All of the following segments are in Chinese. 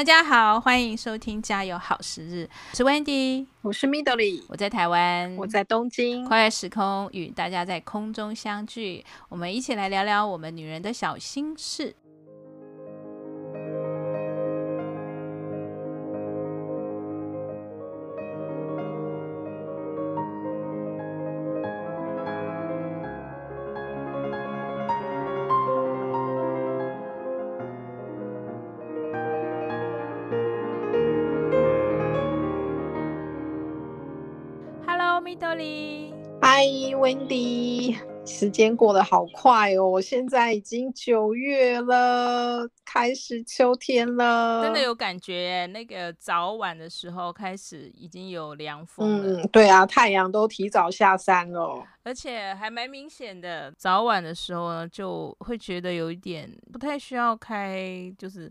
大家好，欢迎收听《加油好时日》，我是 Wendy，我是 Midori，我在台湾，我在东京，跨越时空与大家在空中相聚，我们一起来聊聊我们女人的小心事。时间过得好快哦！现在已经九月了，开始秋天了，真的有感觉。那个早晚的时候开始已经有凉风了。嗯，对啊，太阳都提早下山了，而且还蛮明显的。早晚的时候呢，就会觉得有一点不太需要开，就是。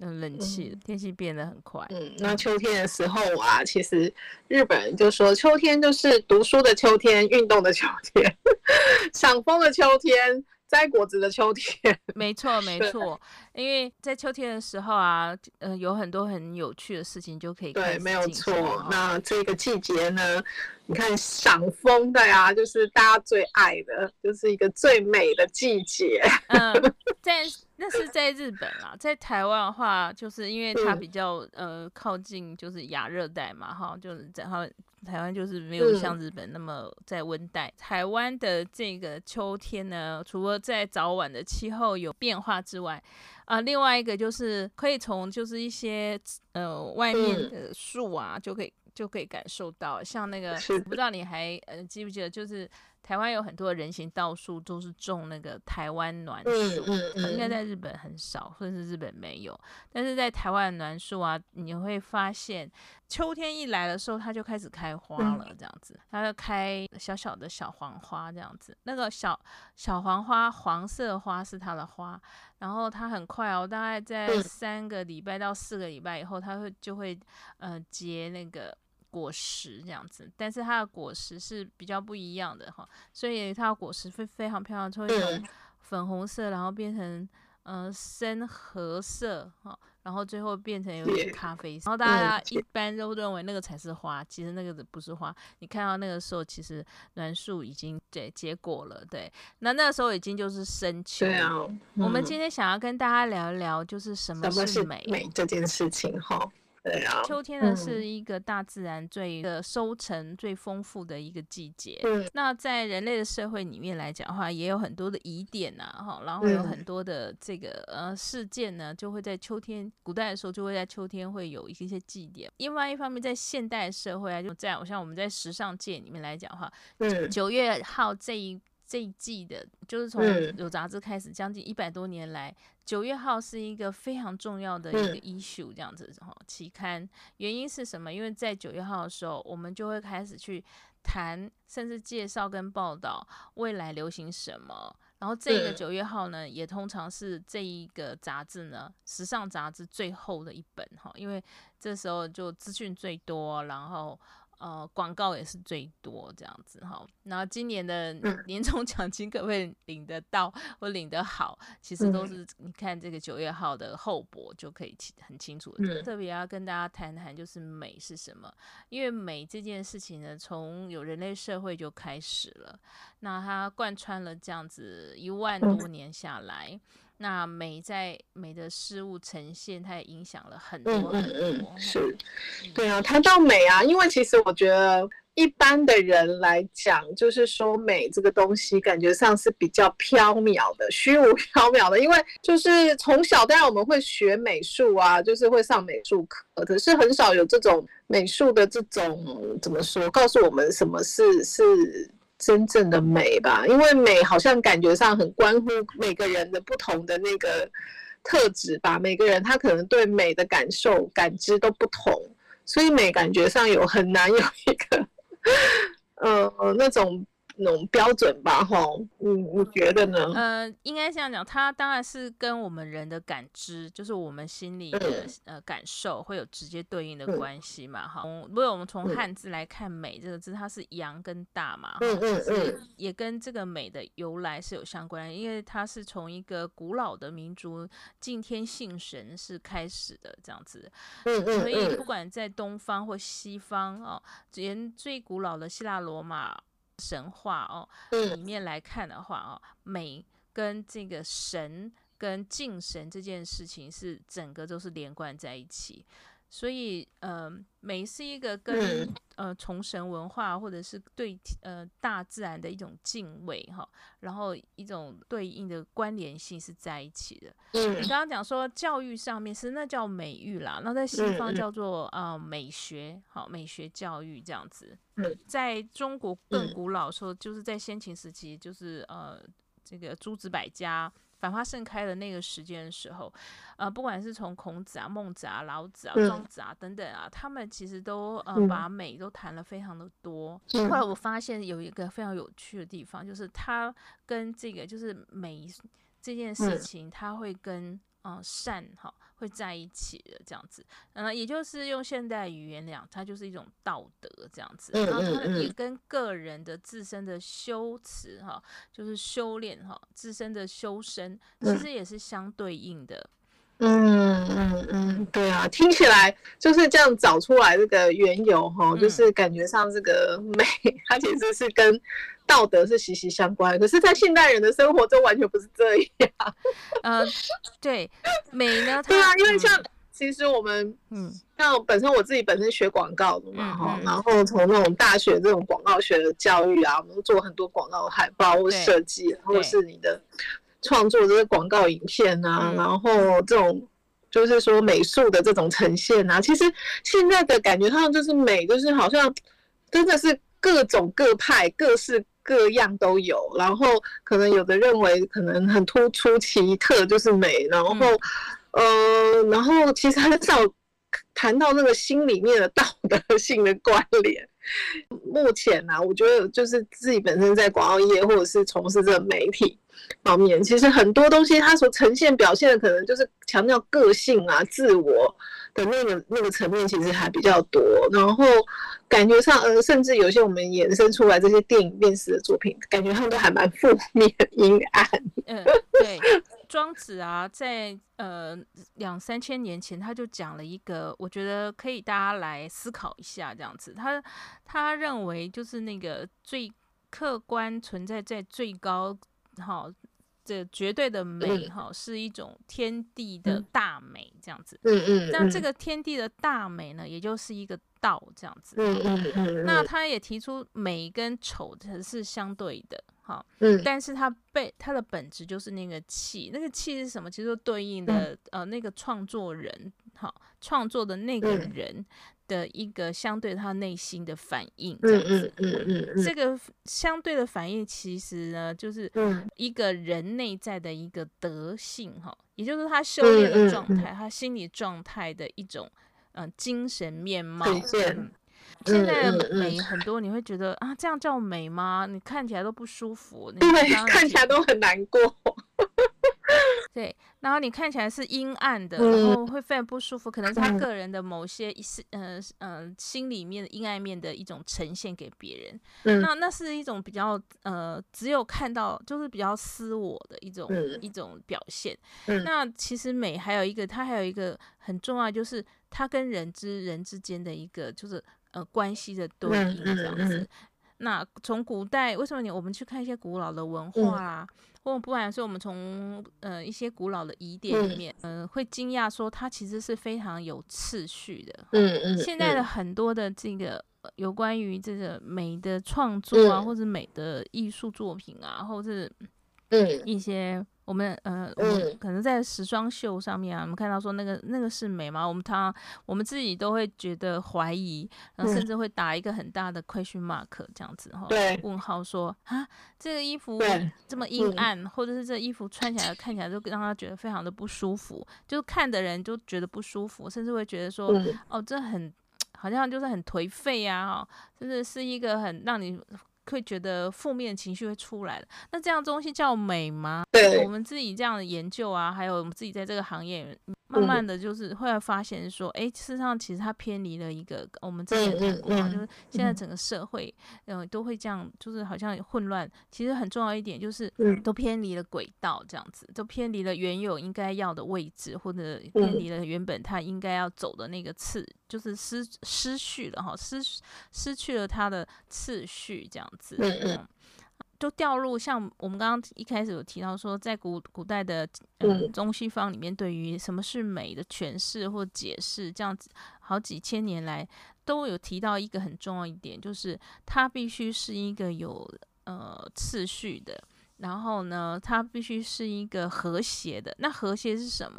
冷气，天气变得很快。嗯，那秋天的时候啊，其实日本人就说，秋天就是读书的秋天，运动的秋天，赏枫的秋天。摘果子的秋天，没错没错，因为在秋天的时候啊，呃，有很多很有趣的事情就可以看。对，没有错。那这个季节呢，你看赏枫的呀，就是大家最爱的，就是一个最美的季节。嗯，在那是在日本啊，在台湾的话，就是因为它比较、嗯、呃靠近就是亚热带嘛，哈，就是然后。台湾就是没有像日本那么在温带。嗯、台湾的这个秋天呢，除了在早晚的气候有变化之外，啊、呃，另外一个就是可以从就是一些呃外面的树啊，就可以就可以感受到，像那个我不知道你还呃记不记得，就是。台湾有很多人行道树都是种那个台湾栾树，嗯嗯、应该在日本很少，或者是日本没有。但是在台湾栾树啊，你会发现秋天一来的时候，它就开始开花了，这样子，它就开小小的小黄花，这样子。那个小小黄花，黄色花是它的花，然后它很快哦，大概在三个礼拜到四个礼拜以后，它会就会呃结那个。果实这样子，但是它的果实是比较不一样的哈，所以它的果实会非常漂亮，就会从粉红色，然后变成嗯、呃、深褐色哈，然后最后变成有点咖啡色。然后大家一般都认为那个才是花，其实那个不是花。你看到那个时候，其实栾树已经对结果了，对，那那个时候已经就是深秋。对啊，我们今天想要跟大家聊一聊，就是什么是美美这件事情哈。对啊，秋天呢是一个大自然最的收成最丰富的一个季节。嗯，那在人类的社会里面来讲的话，也有很多的疑点呐，哈，然后有很多的这个呃事件呢，就会在秋天，古代的时候就会在秋天会有一些祭典。另外一方面，在现代社会啊，就在我，像我们在时尚界里面来讲的话，嗯，九月号这一。这一季的，就是从有杂志开始，将近一百多年来，九月号是一个非常重要的一个 issue，这样子哈期刊。原因是什么？因为在九月号的时候，我们就会开始去谈，甚至介绍跟报道未来流行什么。然后这个九月号呢，也通常是这一个杂志呢，时尚杂志最后的一本哈，因为这时候就资讯最多，然后。呃，广告也是最多这样子哈。然后今年的 年终奖金可不可以领得到或领得好，其实都是你看这个九月号的厚薄就可以很清楚。特别要跟大家谈谈，就是美是什么？因为美这件事情呢，从有人类社会就开始了，那它贯穿了这样子一万多年下来。那美在美的事物呈现，它也影响了很多很多。嗯嗯，是，对啊，谈到美啊，因为其实我觉得一般的人来讲，就是说美这个东西，感觉上是比较飘渺的、虚无 缥缈的。因为就是从小当然我们会学美术啊，就是会上美术课，可是很少有这种美术的这种怎么说，告诉我们什么是是。真正的美吧，因为美好像感觉上很关乎每个人的不同的那个特质吧。每个人他可能对美的感受、感知都不同，所以美感觉上有很难有一个，呃，那种那种标准吧，哈，你你觉得呢？呃，应该这样讲，它当然是跟我们人的感知，就是我们心里的、嗯、呃感受会有直接对应的关系嘛，哈、嗯。如果我们从汉字来看“美”这个字，它是阳跟大嘛，嗯嗯嗯，也跟这个美的由来是有相关的，因为它是从一个古老的民族敬天信神是开始的这样子，嗯嗯，所以不管在东方或西方哦，连最古老的希腊罗马。神话哦，里面来看的话哦，美跟这个神跟敬神这件事情是整个都是连贯在一起，所以呃，美是一个跟呃崇神文化或者是对呃大自然的一种敬畏哈，然后一种对应的关联性是在一起的。你刚刚讲说教育上面是那叫美育啦，那在西方叫做呃美学，好美学教育这样子。在中国更古老时候，就是在先秦时期，就是呃这个诸子百家繁花盛开的那个时间的时候，呃，不管是从孔子啊、孟子啊、老子啊、庄子啊等等啊，他们其实都呃把美都谈了非常的多。后来我发现有一个非常有趣的地方，就是他跟这个就是美这件事情，他会跟呃善哈。会在一起的这样子，嗯，也就是用现代语言讲，它就是一种道德这样子，然后它也跟个人的自身的修持哈，就是修炼哈，自身的修身，其实也是相对应的。嗯嗯嗯，对啊，听起来就是这样找出来这个缘由哈，就是感觉上这个美，它其实是跟道德是息息相关。可是，在现代人的生活中，完全不是这样。呃，对，美呢？对啊，因为像其实我们，嗯，像本身我自己本身学广告的嘛哈，然后从那种大学这种广告学的教育啊，我们做很多广告海报或设计，或者是你的。创作这些广告影片啊，然后这种就是说美术的这种呈现啊，其实现在的感觉上就是美，就是好像真的是各种各派、各式各样都有。然后可能有的认为可能很突出奇特就是美，然后呃，然后其实很少谈到那个心里面的道德性的关联。目前呢、啊，我觉得就是自己本身在广告业或者是从事这个媒体。方面，其实很多东西它所呈现表现的，可能就是强调个性啊、自我的那个那个层面，其实还比较多。然后感觉上，呃，甚至有些我们衍生出来这些电影、电视的作品，感觉他们都还蛮负面、阴暗。嗯，对。庄子啊，在呃两三千年前，他就讲了一个，我觉得可以大家来思考一下这样子。他他认为就是那个最客观存在在最高。好，这绝对的美哈是一种天地的大美这样子。嗯嗯。那这个天地的大美呢，也就是一个道这样子。嗯嗯嗯。那他也提出美跟丑它是相对的，好。嗯。但是它被它的本质就是那个气，那个气是什么？其实对应的呃那个创作人，好，创作的那个人。的一个相对他内心的反应，这样子，嗯嗯嗯嗯、这个相对的反应其实呢，就是一个人内在的一个德性哈，也就是他修炼的状态，他心理状态的一种嗯、呃、精神面貌。嗯、现在美很多，你会觉得啊，这样叫美吗？你看起来都不舒服，对，看起来都很难过。对，然后你看起来是阴暗的，然后会非常不舒服，可能是他个人的某些一是呃呃心里面阴暗面的一种呈现给别人。嗯、那那是一种比较呃只有看到就是比较私我的一种、嗯、一种表现。嗯、那其实美还有一个，它还有一个很重要，就是它跟人之人之间的一个就是呃关系的对应这样子。那从古代为什么你我们去看一些古老的文化啊？嗯或不管是我们从呃一些古老的疑点里面，嗯、呃，会惊讶说它其实是非常有次序的。嗯嗯。现在的很多的这个有关于这个美的创作啊，嗯、或者美的艺术作品啊，或者是嗯一些。我们呃，我们可能在时装秀上面啊，我们看到说那个那个是美吗？我们他我们自己都会觉得怀疑，然后甚至会打一个很大的 question mark 这样子哈，对。问号说啊，这个衣服这么阴暗，或者是这衣服穿起来看起来就让他觉得非常的不舒服，就是看的人就觉得不舒服，甚至会觉得说哦，这很好像就是很颓废呀，哈，甚至是一个很让你会觉得负面情绪会出来的。那这样东西叫美吗？对，我们自己这样的研究啊，还有我们自己在这个行业。慢慢的就是会发现说，哎、嗯，事实上其实它偏离了一个我们之前谈过嘛，就是现在整个社会，嗯，都会这样，就是好像混乱。其实很重要一点就是，都偏离了轨道，这样子，都偏离了原有应该要的位置，或者偏离了原本它应该要走的那个次，就是失失序了哈，失失去了它的次序，这样子。嗯就掉入像我们刚刚一开始有提到说，在古古代的嗯中西方里面，对于什么是美的诠释或解释，这样子好几千年来都有提到一个很重要一点，就是它必须是一个有呃次序的，然后呢，它必须是一个和谐的。那和谐是什么？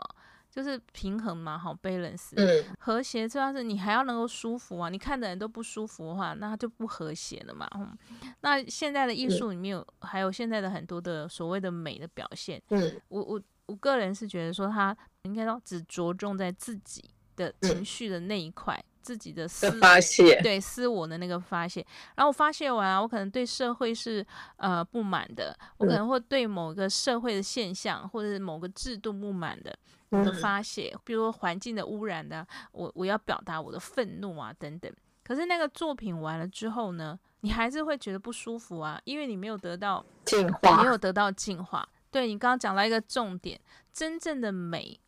就是平衡嘛，好 balance，和谐主要是你还要能够舒服啊，你看的人都不舒服的话，那它就不和谐了嘛。嗯，那现在的艺术里面有，还有现在的很多的所谓的美的表现，嗯，我我我个人是觉得说，他应该说只着重在自己的情绪的那一块，自己的私发泄，对私我的那个发泄。然后我发泄完啊，我可能对社会是呃不满的，我可能会对某个社会的现象或者是某个制度不满的。我的发泄，比如说环境的污染的，我我要表达我的愤怒啊等等。可是那个作品完了之后呢，你还是会觉得不舒服啊，因为你没有得到净化，没有得到净化。对，你刚刚讲到一个重点，真正的美，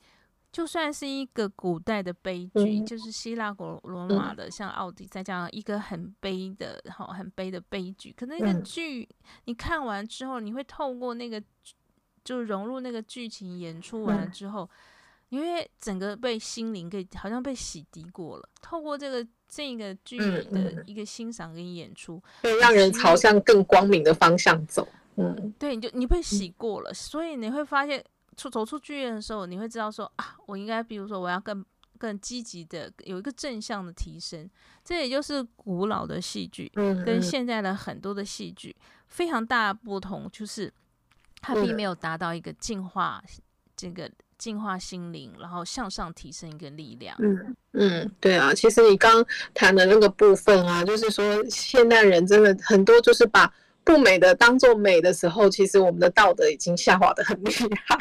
就算是一个古代的悲剧，嗯、就是希腊、古罗马的，像奥迪再加上一个很悲的、好很悲的悲剧。可那个剧你看完之后，你会透过那个，就融入那个剧情演出完了之后。嗯因为整个被心灵给好像被洗涤过了，透过这个这个剧的一个欣赏跟演出，会让人朝向更光明的方向走。嗯，对，你就你被洗过了，所以你会发现出走出剧院的时候，你会知道说啊，我应该比如说我要更更积极的有一个正向的提升。这也就是古老的戏剧跟现在的很多的戏剧非常大的不同，就是它并没有达到一个净化这个。净化心灵，然后向上提升一个力量。嗯嗯，对啊，其实你刚谈的那个部分啊，就是说现代人真的很多，就是把不美的当做美的时候，其实我们的道德已经下滑的很厉害。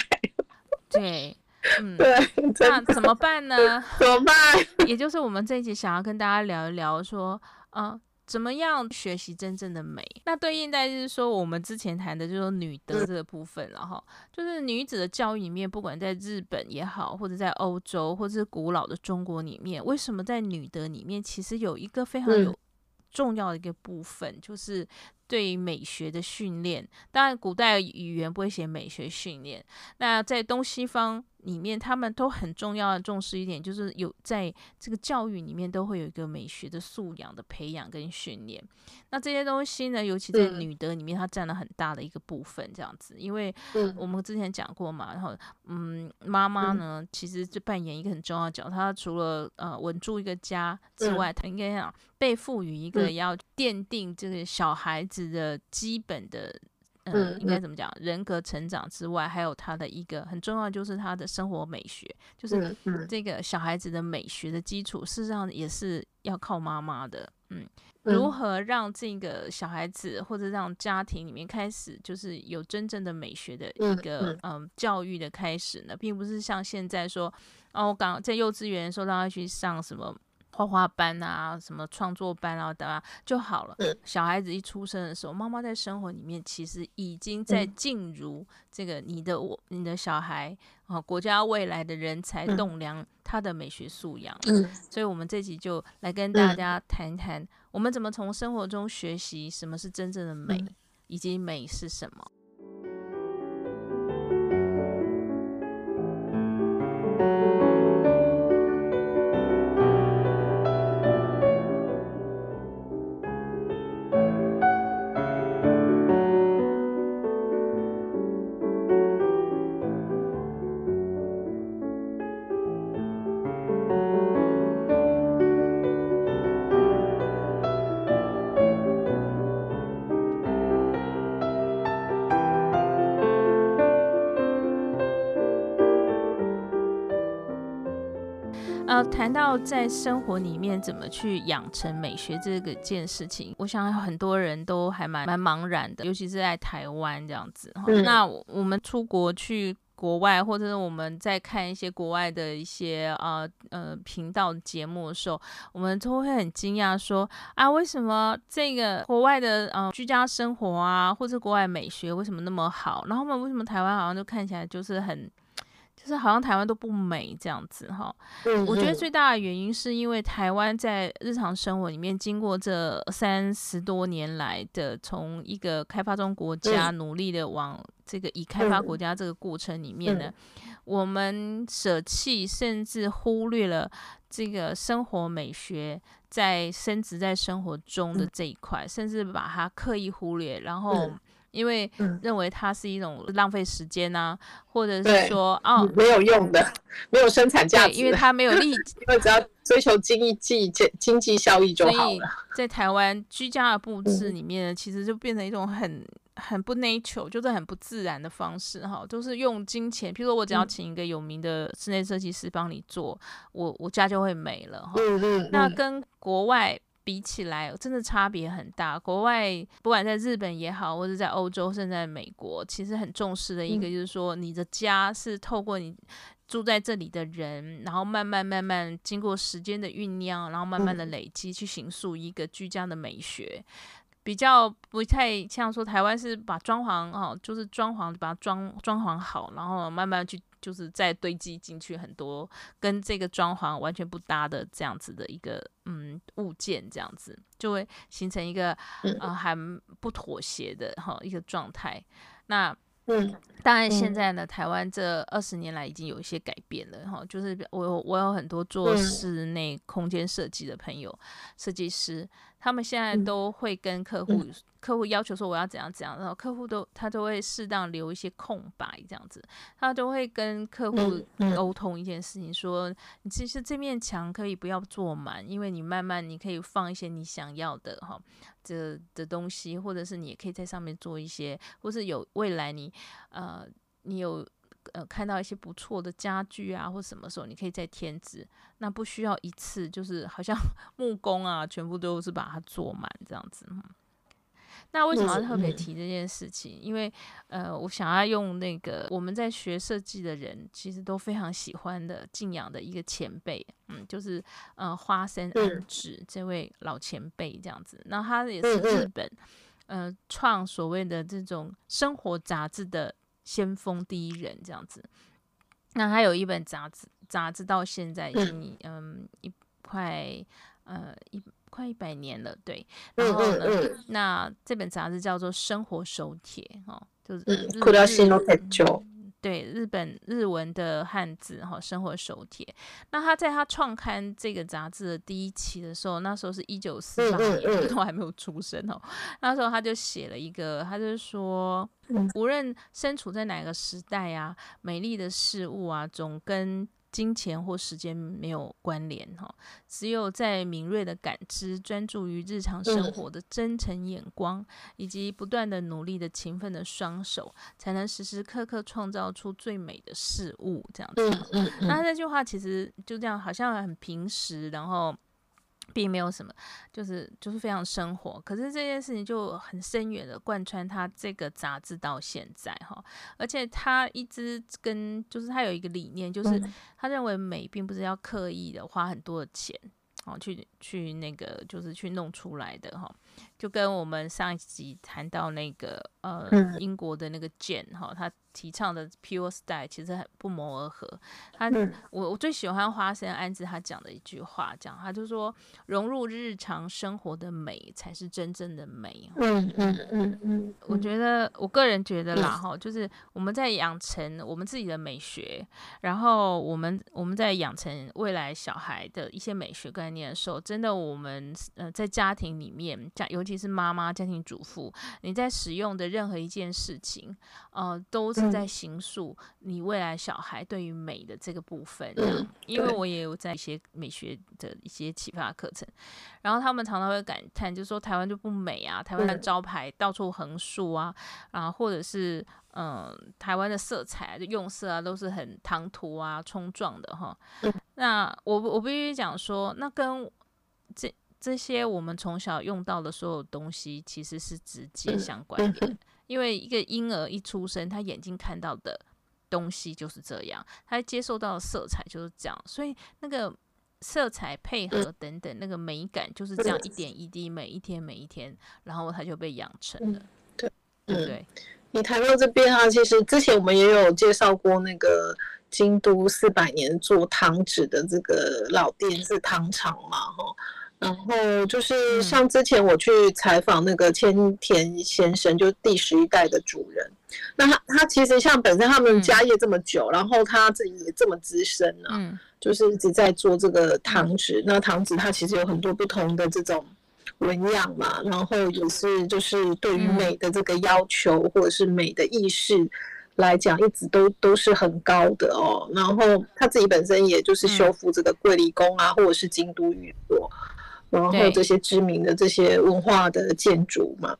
对，嗯，对，那怎么办呢？怎么办？也就是我们这一集想要跟大家聊一聊，说，啊。怎么样学习真正的美？那对应在就是说，我们之前谈的就是说女德这个部分，然后就是女子的教育里面，不管在日本也好，或者在欧洲，或者是古老的中国里面，为什么在女德里面其实有一个非常有重要的一个部分，就是对于美学的训练。当然，古代语言不会写美学训练，那在东西方。里面他们都很重要的重视一点，就是有在这个教育里面都会有一个美学的素养的培养跟训练。那这些东西呢，尤其在女德里面，它占了很大的一个部分，这样子。因为我们之前讲过嘛，然后嗯，妈妈呢其实就扮演一个很重要的角色，她除了呃稳住一个家之外，她应该要被赋予一个要奠定这个小孩子的基本的。嗯，应该怎么讲？人格成长之外，还有他的一个很重要，就是他的生活美学，就是这个小孩子的美学的基础，事实上也是要靠妈妈的。嗯，如何让这个小孩子或者让家庭里面开始，就是有真正的美学的一个嗯教育的开始呢？并不是像现在说，哦，我刚在幼稚园的时候让他去上什么。画画班啊，什么创作班啊，等啊就好了。小孩子一出生的时候，妈妈在生活里面其实已经在进入这个你的我、你的小孩啊，国家未来的人才栋梁，他的美学素养嗯。所以我们这集就来跟大家谈谈，我们怎么从生活中学习什么是真正的美，以及美是什么。谈到在生活里面怎么去养成美学这个件事情，我想很多人都还蛮蛮茫然的，尤其是在台湾这样子。嗯、那我们出国去。国外，或者是我们在看一些国外的一些呃呃频道节目的时候，我们都会很惊讶说啊，为什么这个国外的呃居家生活啊，或者国外美学为什么那么好？然后呢，为什么台湾好像就看起来就是很。就是好像台湾都不美这样子哈，嗯、我觉得最大的原因是因为台湾在日常生活里面，经过这三十多年来的从一个开发中国家努力的往这个已开发国家这个过程里面呢，我们舍弃甚至忽略了这个生活美学在升值在生活中的这一块，甚至把它刻意忽略，然后。因为认为它是一种浪费时间呐、啊，或者是说哦没有用的，没有生产价值，因为它没有利，因为只要追求经济经经济效益就好了。在台湾居家的布置里面，其实就变成一种很很不 natural，就是很不自然的方式哈，都、就是用金钱。譬如说我只要请一个有名的室内设计师帮你做，我我家就会美了哈。嗯嗯那跟国外。比起来，真的差别很大。国外不管在日本也好，或者在欧洲，甚至在美国，其实很重视的一个就是说，你的家是透过你住在这里的人，然后慢慢慢慢经过时间的酝酿，然后慢慢的累积，去形塑一个居家的美学。比较不太像说台湾是把装潢哦，就是装潢把它装装潢好，然后慢慢去。就是再堆积进去很多跟这个装潢完全不搭的这样子的一个嗯物件，这样子就会形成一个呃还不妥协的哈一个状态。那嗯，当然现在呢，台湾这二十年来已经有一些改变了哈，就是我有我有很多做室内空间设计的朋友，设计师。他们现在都会跟客户，嗯、客户要求说我要怎样怎样，然后客户都他都会适当留一些空白，这样子，他都会跟客户沟通一件事情，说你其实这面墙可以不要做满，因为你慢慢你可以放一些你想要的哈这的东西，或者是你也可以在上面做一些，或是有未来你呃你有。呃，看到一些不错的家具啊，或什么时候你可以再添置，那不需要一次，就是好像 木工啊，全部都是把它做满这样子。那为什么要特别提这件事情？因为呃，我想要用那个我们在学设计的人，其实都非常喜欢的敬仰的一个前辈，嗯，就是呃花生安治这位老前辈这样子。那他也是日本呃创所谓的这种生活杂志的。先锋第一人这样子，那还有一本杂志，杂志到现在已经嗯，嗯一快呃一快一百年了，对。然后呢，嗯嗯、那这本杂志叫做《生活手帖》哦，就是日日。对，日本日文的汉字哈，生活手帖。那他在他创刊这个杂志的第一期的时候，那时候是一九四八年，我还没有出生哦。那时候他就写了一个，他就说，无论身处在哪个时代啊，美丽的事物啊，总跟。金钱或时间没有关联哈，只有在敏锐的感知、专注于日常生活的真诚眼光，以及不断的努力的勤奋的双手，才能时时刻刻创造出最美的事物。这样子，那这句话其实就这样，好像很平实，然后。并没有什么，就是就是非常生活。可是这件事情就很深远的贯穿他这个杂志到现在哈，而且他一直跟就是他有一个理念，就是他认为美并不是要刻意的花很多的钱哦，去去那个就是去弄出来的哈。就跟我们上一集谈到那个呃英国的那个 Jane 哈，他。提倡的 pure style 其实很不谋而合。他我我最喜欢花生安子他讲的一句话，讲他就说，融入日常生活的美才是真正的美。嗯嗯嗯嗯，我觉得我个人觉得啦哈，就是我们在养成我们自己的美学，然后我们我们在养成未来小孩的一些美学概念的时候，真的我们呃在家庭里面，家尤其是妈妈家庭主妇，你在使用的任何一件事情，呃，都是在形塑你未来小孩对于美的这个部分。嗯，因为我也有在一些美学的一些启发课程，然后他们常常会感叹，就说台湾就不美啊，台湾的招牌到处横竖啊，啊，或者是嗯、呃，台湾的色彩就用色啊都是很唐突啊、冲撞的哈。那我我必须讲说，那跟这。些我们从小用到的所有东西，其实是直接相关的。因为一个婴儿一出生，他眼睛看到的东西就是这样，他接受到的色彩就是这样，所以那个色彩配合等等，那个美感就是这样一点一滴，每一天每一天，然后他就被养成了。对，对？你谈到这边啊，其实之前我们也有介绍过那个京都四百年做糖纸的这个老店是糖厂嘛，哈。然后就是像之前我去采访那个千田先生，就第十一代的主人。那他他其实像本身他们家业这么久，然后他自己也这么资深呢，就是一直在做这个糖纸。那糖纸它其实有很多不同的这种纹样嘛，然后也是就是对于美的这个要求或者是美的意识来讲，一直都都是很高的哦。然后他自己本身也就是修复这个桂离宫啊，或者是京都玉所。然后这些知名的这些文化的建筑嘛，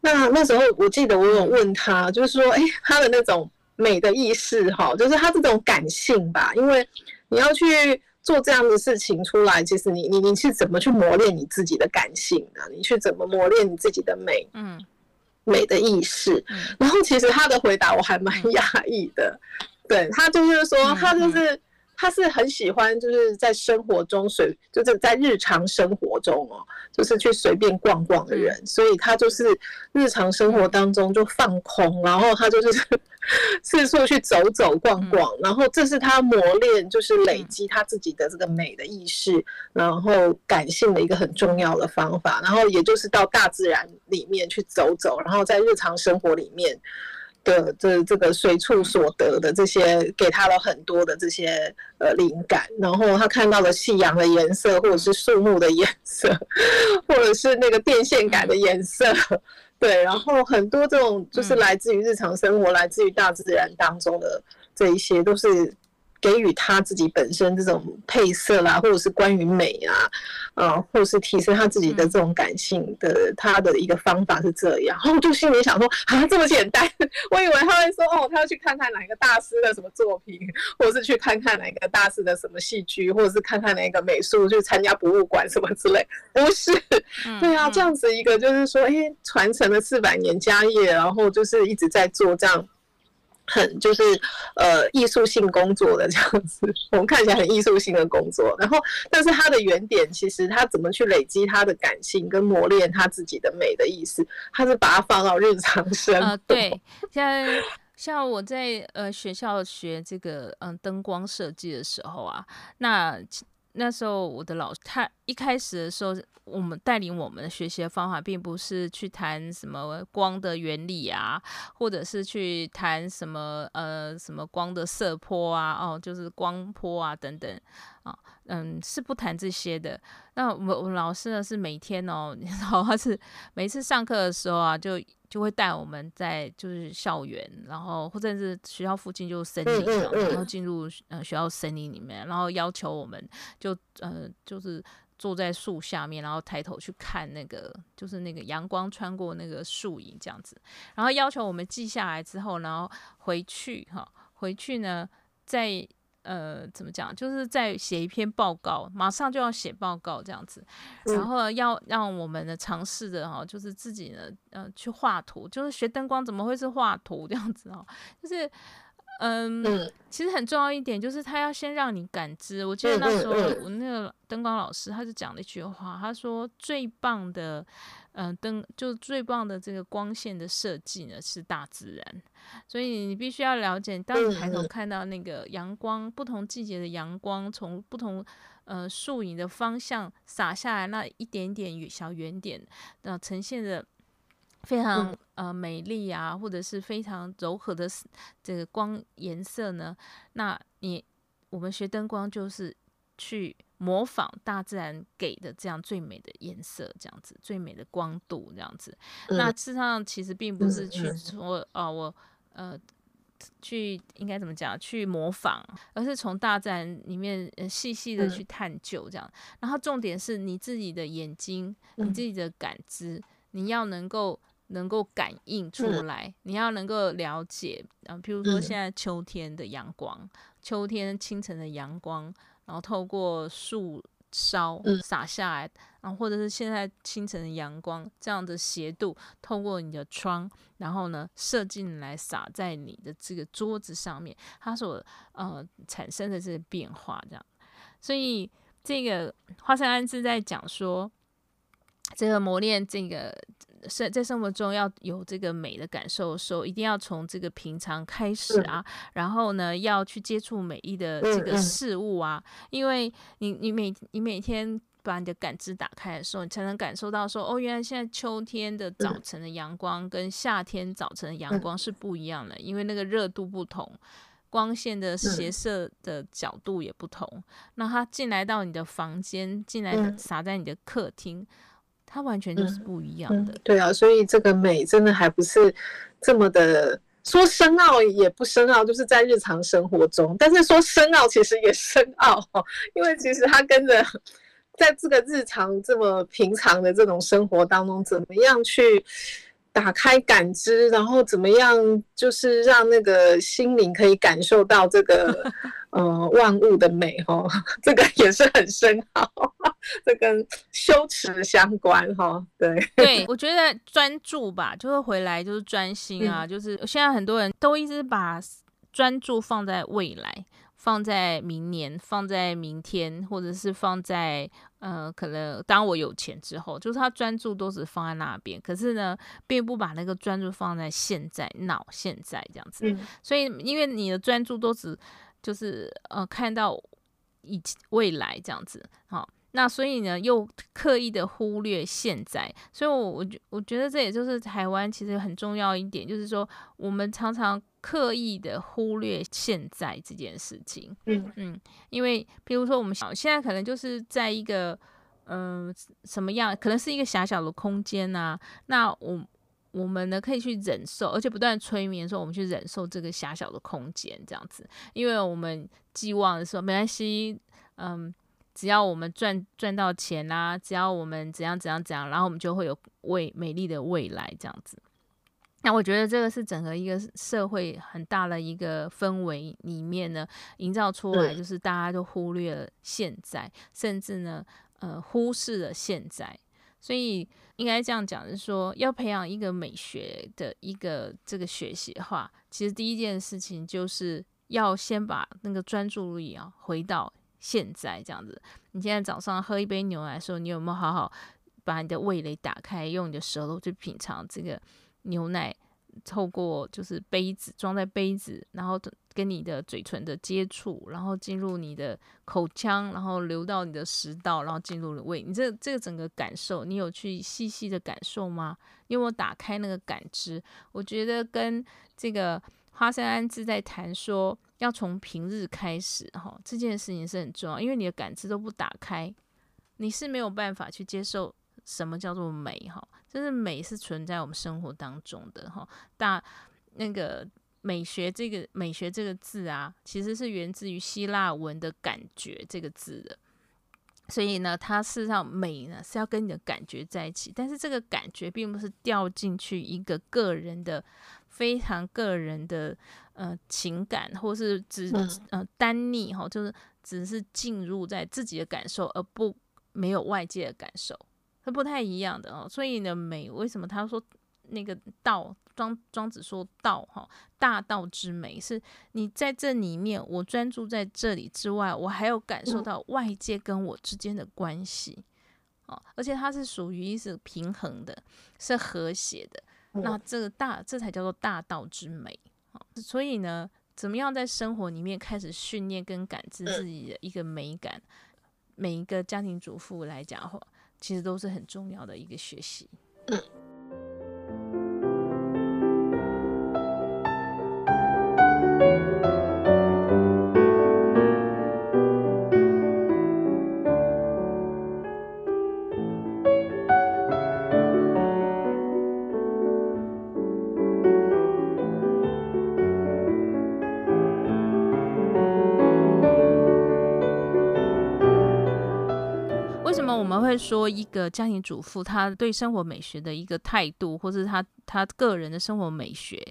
那那时候我记得我有问他，就是说，哎，他的那种美的意识哈，就是他这种感性吧，因为你要去做这样的事情出来，其实你你你是怎么去磨练你自己的感性的？你去怎么磨练你自己的美？嗯，美的意识。然后其实他的回答我还蛮讶异的，对，他就是说，他就是。他是很喜欢，就是在生活中随，就是在日常生活中哦，就是去随便逛逛的人，所以他就是日常生活当中就放空，然后他就是 四处去走走逛逛，然后这是他磨练，就是累积他自己的这个美的意识，然后感性的一个很重要的方法，然后也就是到大自然里面去走走，然后在日常生活里面。的这这个随处所得的这些，给他了很多的这些呃灵感，然后他看到了夕阳的颜色，或者是树木的颜色，或者是那个电线杆的颜色，对，然后很多这种就是来自于日常生活，来自于大自然当中的这一些，都是。给予他自己本身这种配色啦，或者是关于美啊，呃，或者是提升他自己的这种感性的他的一个方法是这样。然后我就心里想说啊，这么简单，我以为他会说哦，他要去看看哪个大师的什么作品，或者是去看看哪个大师的什么戏剧，或者是看看哪个美术，去参加博物馆什么之类。不是，对啊，这样子一个就是说，哎，传承了四百年家业，然后就是一直在做这样。很就是呃艺术性工作的这样子，我们看起来很艺术性的工作，然后但是它的原点其实他怎么去累积他的感性跟磨练他自己的美的意思，他是把它放到日常生活。对，像像我在呃学校学这个嗯灯光设计的时候啊，那。那时候我的老师，他一开始的时候，我们带领我们的学习的方法，并不是去谈什么光的原理啊，或者是去谈什么呃什么光的色波啊，哦，就是光波啊等等啊，嗯，是不谈这些的。那我我老师呢是每天哦，你知道他是每次上课的时候啊就。就会带我们在就是校园，然后或者是学校附近就森林，然后进入呃学校森林里面，然后要求我们就呃就是坐在树下面，然后抬头去看那个就是那个阳光穿过那个树影这样子，然后要求我们记下来之后，然后回去哈，回去呢再。呃，怎么讲？就是在写一篇报告，马上就要写报告这样子，然后要让我们呢尝试着哈，就是自己呢，呃，去画图。就是学灯光怎么会是画图这样子哦？就是，嗯，其实很重要一点就是他要先让你感知。我记得那时候我那个灯光老师他就讲了一句话，他说最棒的。嗯，灯就最棒的这个光线的设计呢，是大自然，所以你必须要了解，当你抬头看到那个阳光，不同季节的阳光从不同呃树影的方向洒下来，那一点点小圆点，那呈现的非常呃美丽啊，或者是非常柔和的这个光颜色呢，那你我们学灯光就是去模仿大自然给的这样最美的颜色，这样子最美的光度，这样子。嗯、那事实上其实并不是去说，哦、呃，我呃去应该怎么讲，去模仿，而是从大自然里面细细的去探究这样。然后重点是你自己的眼睛，你自己的感知，你要能够。能够感应出来，嗯、你要能够了解，啊，譬如说现在秋天的阳光，嗯、秋天清晨的阳光，然后透过树梢洒下来，然后或者是现在清晨的阳光这样的斜度，透过你的窗，然后呢射进来洒在你的这个桌子上面，它所呃产生的这个变化，这样，所以这个花生安是在讲说，这个磨练这个。生在生活中要有这个美的感受的时候，一定要从这个平常开始啊。嗯、然后呢，要去接触美丽的这个事物啊。嗯嗯、因为你你每你每天把你的感知打开的时候，你才能感受到说，哦，原来现在秋天的早晨的阳光跟夏天早晨的阳光是不一样的，嗯、因为那个热度不同，光线的斜射的角度也不同。嗯、那它进来到你的房间，进来洒在你的客厅。它完全就是不一样的。嗯嗯，对啊，所以这个美真的还不是这么的说深奥，也不深奥，就是在日常生活中。但是说深奥，其实也深奥，因为其实它跟着在这个日常这么平常的这种生活当中，怎么样去打开感知，然后怎么样就是让那个心灵可以感受到这个。呃，万物的美哦，这个也是很深奥，这跟修持相关哈。对，对我觉得专注吧，就是回来就是专心啊，嗯、就是现在很多人都一直把专注放在未来，放在明年，放在明天，或者是放在呃，可能当我有钱之后，就是他专注都只放在那边，可是呢，并不把那个专注放在现在、脑现在这样子。嗯、所以，因为你的专注都只就是呃，看到以未来这样子，好，那所以呢，又刻意的忽略现在，所以我我觉我觉得这也就是台湾其实很重要一点，就是说我们常常刻意的忽略现在这件事情，嗯嗯，因为比如说我们想现在可能就是在一个嗯、呃、什么样，可能是一个狭小的空间啊，那我。我们呢可以去忍受，而且不断催眠说我们去忍受这个狭小的空间，这样子，因为我们寄望的时候没关系，嗯，只要我们赚赚到钱啦、啊，只要我们怎样怎样怎样，然后我们就会有未美丽的未来这样子。那我觉得这个是整个一个社会很大的一个氛围里面呢，营造出来就是大家都忽略了现在，甚至呢，呃，忽视了现在。所以应该这样讲，是说要培养一个美学的一个这个学习的话，其实第一件事情就是要先把那个专注力啊回到现在这样子。你现在早上喝一杯牛奶的时候，你有没有好好把你的味蕾打开，用你的舌头去品尝这个牛奶？透过就是杯子装在杯子，然后跟你的嘴唇的接触，然后进入你的口腔，然后流到你的食道，然后进入了胃。你这这个整个感受，你有去细细的感受吗？你有没有打开那个感知？我觉得跟这个花生安之在谈说，要从平日开始哈，这件事情是很重要，因为你的感知都不打开，你是没有办法去接受。什么叫做美？哈，就是美是存在我们生活当中的哈。大那个美学这个美学这个字啊，其实是源自于希腊文的感觉这个字的。所以呢，它事实上美呢是要跟你的感觉在一起，但是这个感觉并不是掉进去一个个人的非常个人的呃情感，或是只呃单逆哈，就是只是进入在自己的感受，而不没有外界的感受。它不太一样的哦，所以呢，美为什么他说那个道庄庄子说道哈，大道之美是你在这里面，我专注在这里之外，我还有感受到外界跟我之间的关系哦，而且它是属于是平衡的，是和谐的。那这个大这才叫做大道之美哦。所以呢，怎么样在生活里面开始训练跟感知自己的一个美感？每一个家庭主妇来讲的话。其实都是很重要的一个学习。说一个家庭主妇她对生活美学的一个态度，或是她她个人的生活美学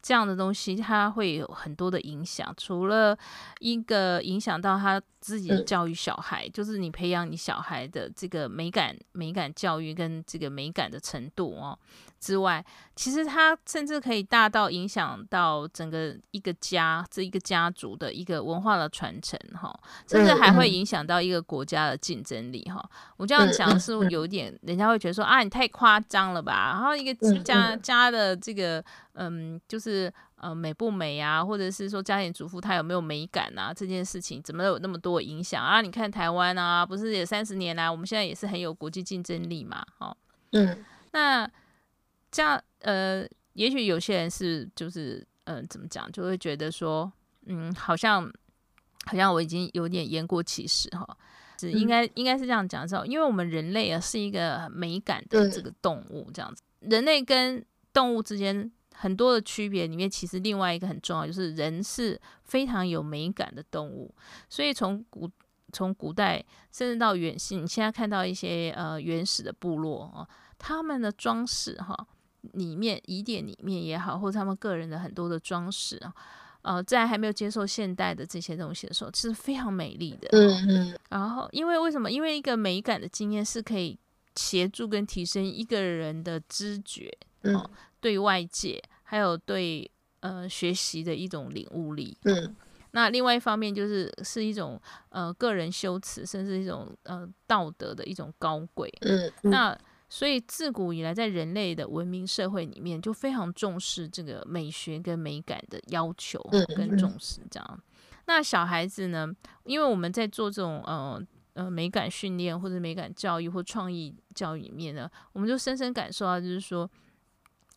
这样的东西，他会有很多的影响。除了一个影响到他自己教育小孩，嗯、就是你培养你小孩的这个美感、美感教育跟这个美感的程度哦。之外，其实他甚至可以大到影响到整个一个家，这一个家族的一个文化的传承，哈，甚至还会影响到一个国家的竞争力，哈。我这样讲是有点，人家会觉得说啊，你太夸张了吧？然后一个家家的这个，嗯，就是呃美不美啊，或者是说家庭主妇她有没有美感啊？这件事情怎么有那么多影响啊？你看台湾啊，不是也三十年来，我们现在也是很有国际竞争力嘛，哈。嗯，那。这样，呃，也许有些人是，就是，嗯、呃，怎么讲，就会觉得说，嗯，好像，好像我已经有点言过其实哈，是应该，应该是这样讲，知道，因为我们人类啊是一个美感的这个动物，这样子，人类跟动物之间很多的区别里面，其实另外一个很重要，就是人是非常有美感的动物，所以从古从古代甚至到远西，你现在看到一些呃原始的部落哦，他们的装饰哈。里面疑点里面也好，或者他们个人的很多的装饰啊，呃，在还没有接受现代的这些东西的时候，其实非常美丽的。嗯嗯。然后，因为为什么？因为一个美感的经验是可以协助跟提升一个人的知觉，嗯，对外界还有对呃学习的一种领悟力。嗯。那另外一方面就是是一种呃个人修辞，甚至一种呃道德的一种高贵。嗯。那。所以自古以来，在人类的文明社会里面，就非常重视这个美学跟美感的要求跟重视。这样，那小孩子呢？因为我们在做这种呃呃美感训练或者美感教育或创意教育里面呢，我们就深深感受到，就是说，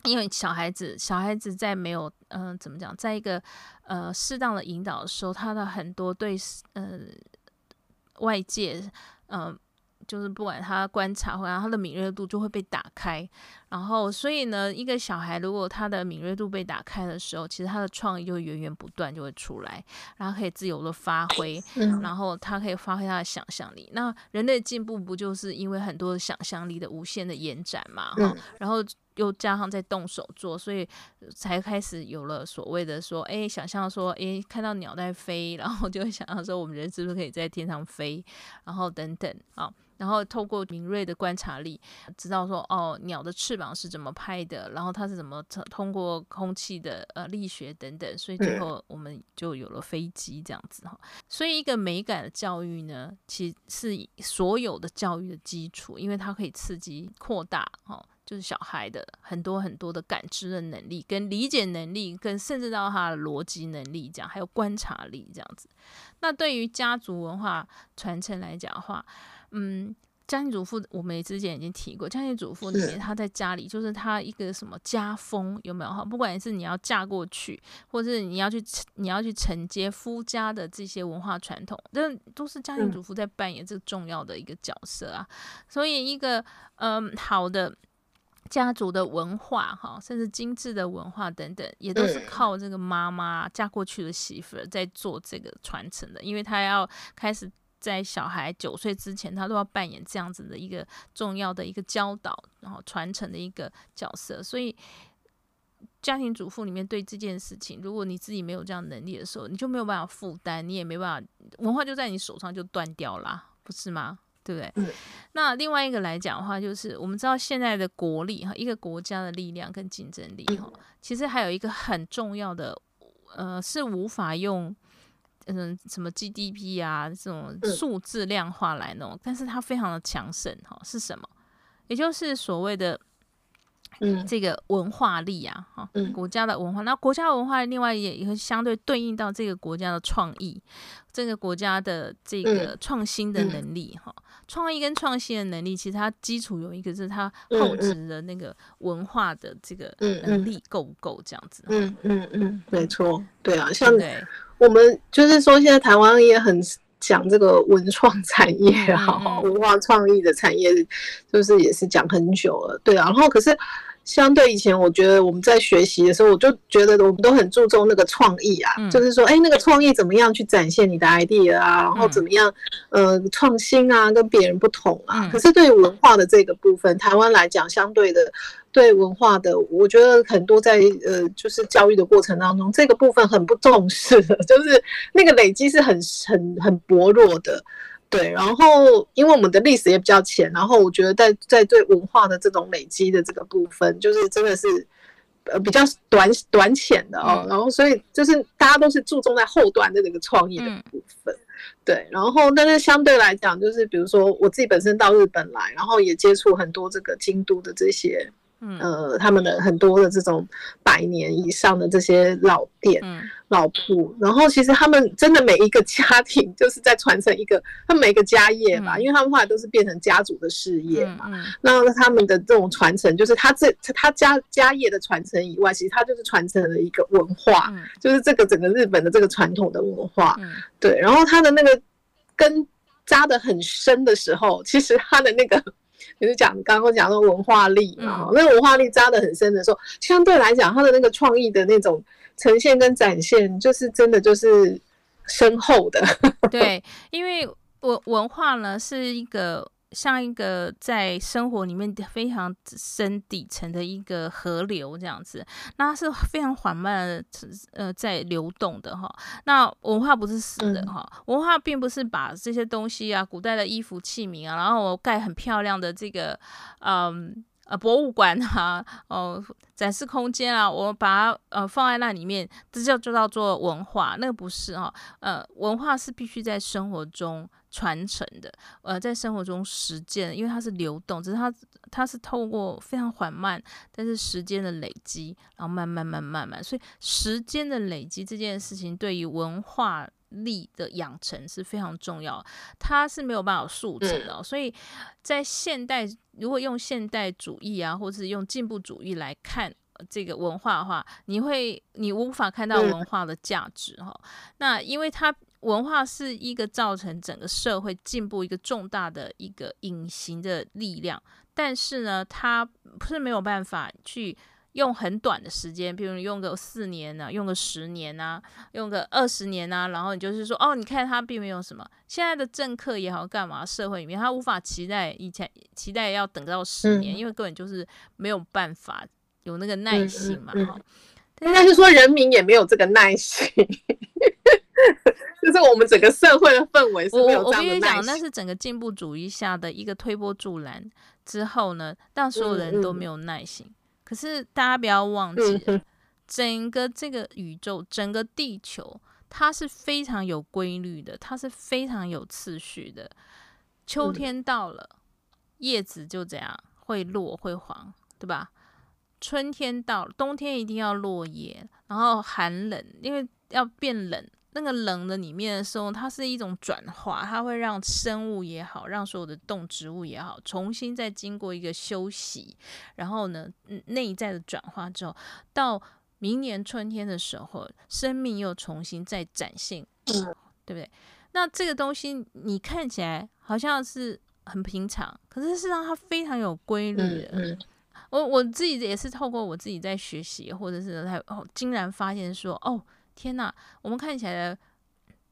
因为小孩子小孩子在没有嗯、呃、怎么讲，在一个呃适当的引导的时候，他的很多对呃外界嗯。呃就是不管他观察，或者他的敏锐度就会被打开，然后所以呢，一个小孩如果他的敏锐度被打开的时候，其实他的创意就会源源不断就会出来，然后可以自由的发挥，然后他可以发挥他的想象力。那人类进步不就是因为很多的想象力的无限的延展嘛？哈，然后又加上在动手做，所以才开始有了所谓的说，哎，想象说，哎，看到鸟在飞，然后就会想象说，我们人是不是可以在天上飞，然后等等啊。然后透过敏锐的观察力，知道说哦，鸟的翅膀是怎么拍的，然后它是怎么通过空气的呃力学等等，所以最后我们就有了飞机这样子哈。所以一个美感的教育呢，其实是所有的教育的基础，因为它可以刺激扩大哈，就是小孩的很多很多的感知的能力、跟理解能力、跟甚至到他的逻辑能力这样，还有观察力这样子。那对于家族文化传承来讲的话，嗯，家庭主妇我们之前已经提过，家庭主妇里面她在家里就是她一个什么家风有没有哈？不管是你要嫁过去，或者是你要去你要去承接夫家的这些文化传统，这都是家庭主妇在扮演这个重要的一个角色啊。所以一个嗯好的家族的文化哈，甚至精致的文化等等，也都是靠这个妈妈嫁过去的媳妇在做这个传承的，因为她要开始。在小孩九岁之前，他都要扮演这样子的一个重要的一个教导，然后传承的一个角色。所以，家庭主妇里面对这件事情，如果你自己没有这样能力的时候，你就没有办法负担，你也没办法，文化就在你手上就断掉啦，不是吗？对不对？嗯。那另外一个来讲的话，就是我们知道现在的国力哈，一个国家的力量跟竞争力哈，其实还有一个很重要的，呃，是无法用。嗯，什么 GDP 啊，这种数字量化来弄，嗯、但是它非常的强盛哈，是什么？也就是所谓的嗯，这个文化力啊，哈、嗯，国家的文化。那国家文化另外也也会相对对应到这个国家的创意，这个国家的这个创新的能力哈。意跟创新的能力，其实它基础有一个是它后置的那个文化的这个能力够不够这样子？嗯嗯嗯，没错，对啊，像对。我们就是说，现在台湾也很讲这个文创产业哈，文化创意的产业，就是也是讲很久了，对啊。然后可是相对以前，我觉得我们在学习的时候，我就觉得我们都很注重那个创意啊，嗯、就是说，哎，那个创意怎么样去展现你的 idea 啊，然后怎么样，嗯、呃，创新啊，跟别人不同啊。嗯、可是对于文化的这个部分，台湾来讲，相对的对文化的，我觉得很多在呃，就是教育的过程当中，这个部分很不重视的，就是那个累积是很很很薄弱的。对，然后因为我们的历史也比较浅，然后我觉得在在对文化的这种累积的这个部分，就是真的是呃比较短短浅的哦。嗯、然后所以就是大家都是注重在后端的这个创意的部分。嗯、对，然后但是相对来讲，就是比如说我自己本身到日本来，然后也接触很多这个京都的这些。呃，他们的很多的这种百年以上的这些老店、嗯、老铺，然后其实他们真的每一个家庭 就是在传承一个，他们每个家业吧，嗯、因为他们后来都是变成家族的事业嘛。嗯嗯、那他们的这种传承，就是他这他家家业的传承以外，其实他就是传承了一个文化，嗯、就是这个整个日本的这个传统的文化。嗯、对，然后他的那个根扎得很深的时候，其实他的那个。就是讲刚刚讲的文化力嘛，那个文化力扎得很深的时候，相对来讲，他的那个创意的那种呈现跟展现，就是真的就是深厚的。对，因为文文化呢是一个。像一个在生活里面非常深底层的一个河流这样子，那它是非常缓慢的呃在流动的哈。那文化不是死的哈，文化并不是把这些东西啊，古代的衣服器皿啊，然后我盖很漂亮的这个嗯呃博物馆啊，哦展示空间啊，我把它呃放在那里面，这叫就叫做文化，那个不是哈，呃文化是必须在生活中。传承的，呃，在生活中实践，因为它是流动，只是它它是透过非常缓慢，但是时间的累积，然后慢慢慢慢慢，所以时间的累积这件事情对于文化力的养成是非常重要，它是没有办法速成的，所以在现代，如果用现代主义啊，或者是用进步主义来看这个文化的话，你会你无法看到文化的价值哈，那因为它。文化是一个造成整个社会进步一个重大的一个隐形的力量，但是呢，它不是没有办法去用很短的时间，比如用个四年呢、啊，用个十年啊，用个二十年啊，然后你就是说，哦，你看他并没有什么，现在的政客也好，干嘛，社会里面他无法期待以前期待要等到十年，嗯、因为根本就是没有办法有那个耐心嘛，哈、嗯，应该是说人民也没有这个耐心。就是我们整个社会的氛围是没有这样的耐心。我我跟你讲，那是整个进步主义下的一个推波助澜之后呢，让所有人都没有耐心。嗯嗯，可是大家不要忘记，整个这个宇宙，整个地球，它是非常有规律的，它是非常有次序的。秋天到了，叶子就这样会落会黄，对吧？春天到了，冬天一定要落叶，然后寒冷，因为要变冷。那个冷的里面的时候，它是一种转化，它会让生物也好，让所有的动植物也好，重新再经过一个休息，然后呢，内在的转化之后，到明年春天的时候，生命又重新再展现，对不对？那这个东西你看起来好像是很平常，可是事实上它非常有规律的。我我自己也是透过我自己在学习，或者是他哦，竟然发现说哦。天呐，我们看起来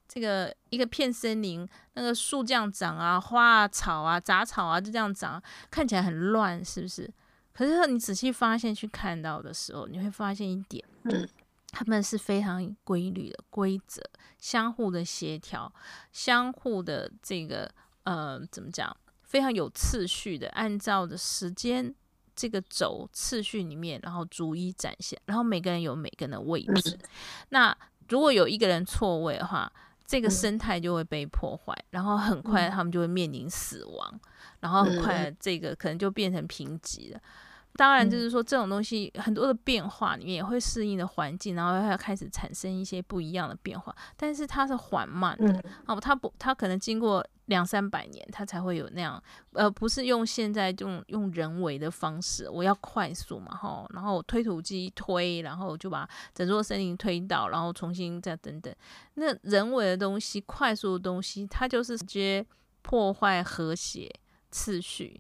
这个一个片森林，那个树这样长啊，花啊、草啊、杂草啊就这样长，看起来很乱，是不是？可是你仔细发现去看到的时候，你会发现一点，嗯，他们是非常规律的规则，相互的协调，相互的这个呃，怎么讲？非常有次序的，按照的时间这个轴次序里面，然后逐一展现，然后每个人有每个人的位置。嗯、那如果有一个人错位的话，这个生态就会被破坏，嗯、然后很快他们就会面临死亡，嗯、然后很快这个可能就变成贫瘠了。当然，就是说这种东西很多的变化，你也会适应的环境，然后它要开始产生一些不一样的变化。但是它是缓慢的，哦，它不，它可能经过两三百年，它才会有那样，呃，不是用现在这种用人为的方式，我要快速嘛，哈，然后推土机推，然后就把整座森林推倒，然后重新再等等。那人为的东西，快速的东西，它就是直接破坏和谐次序。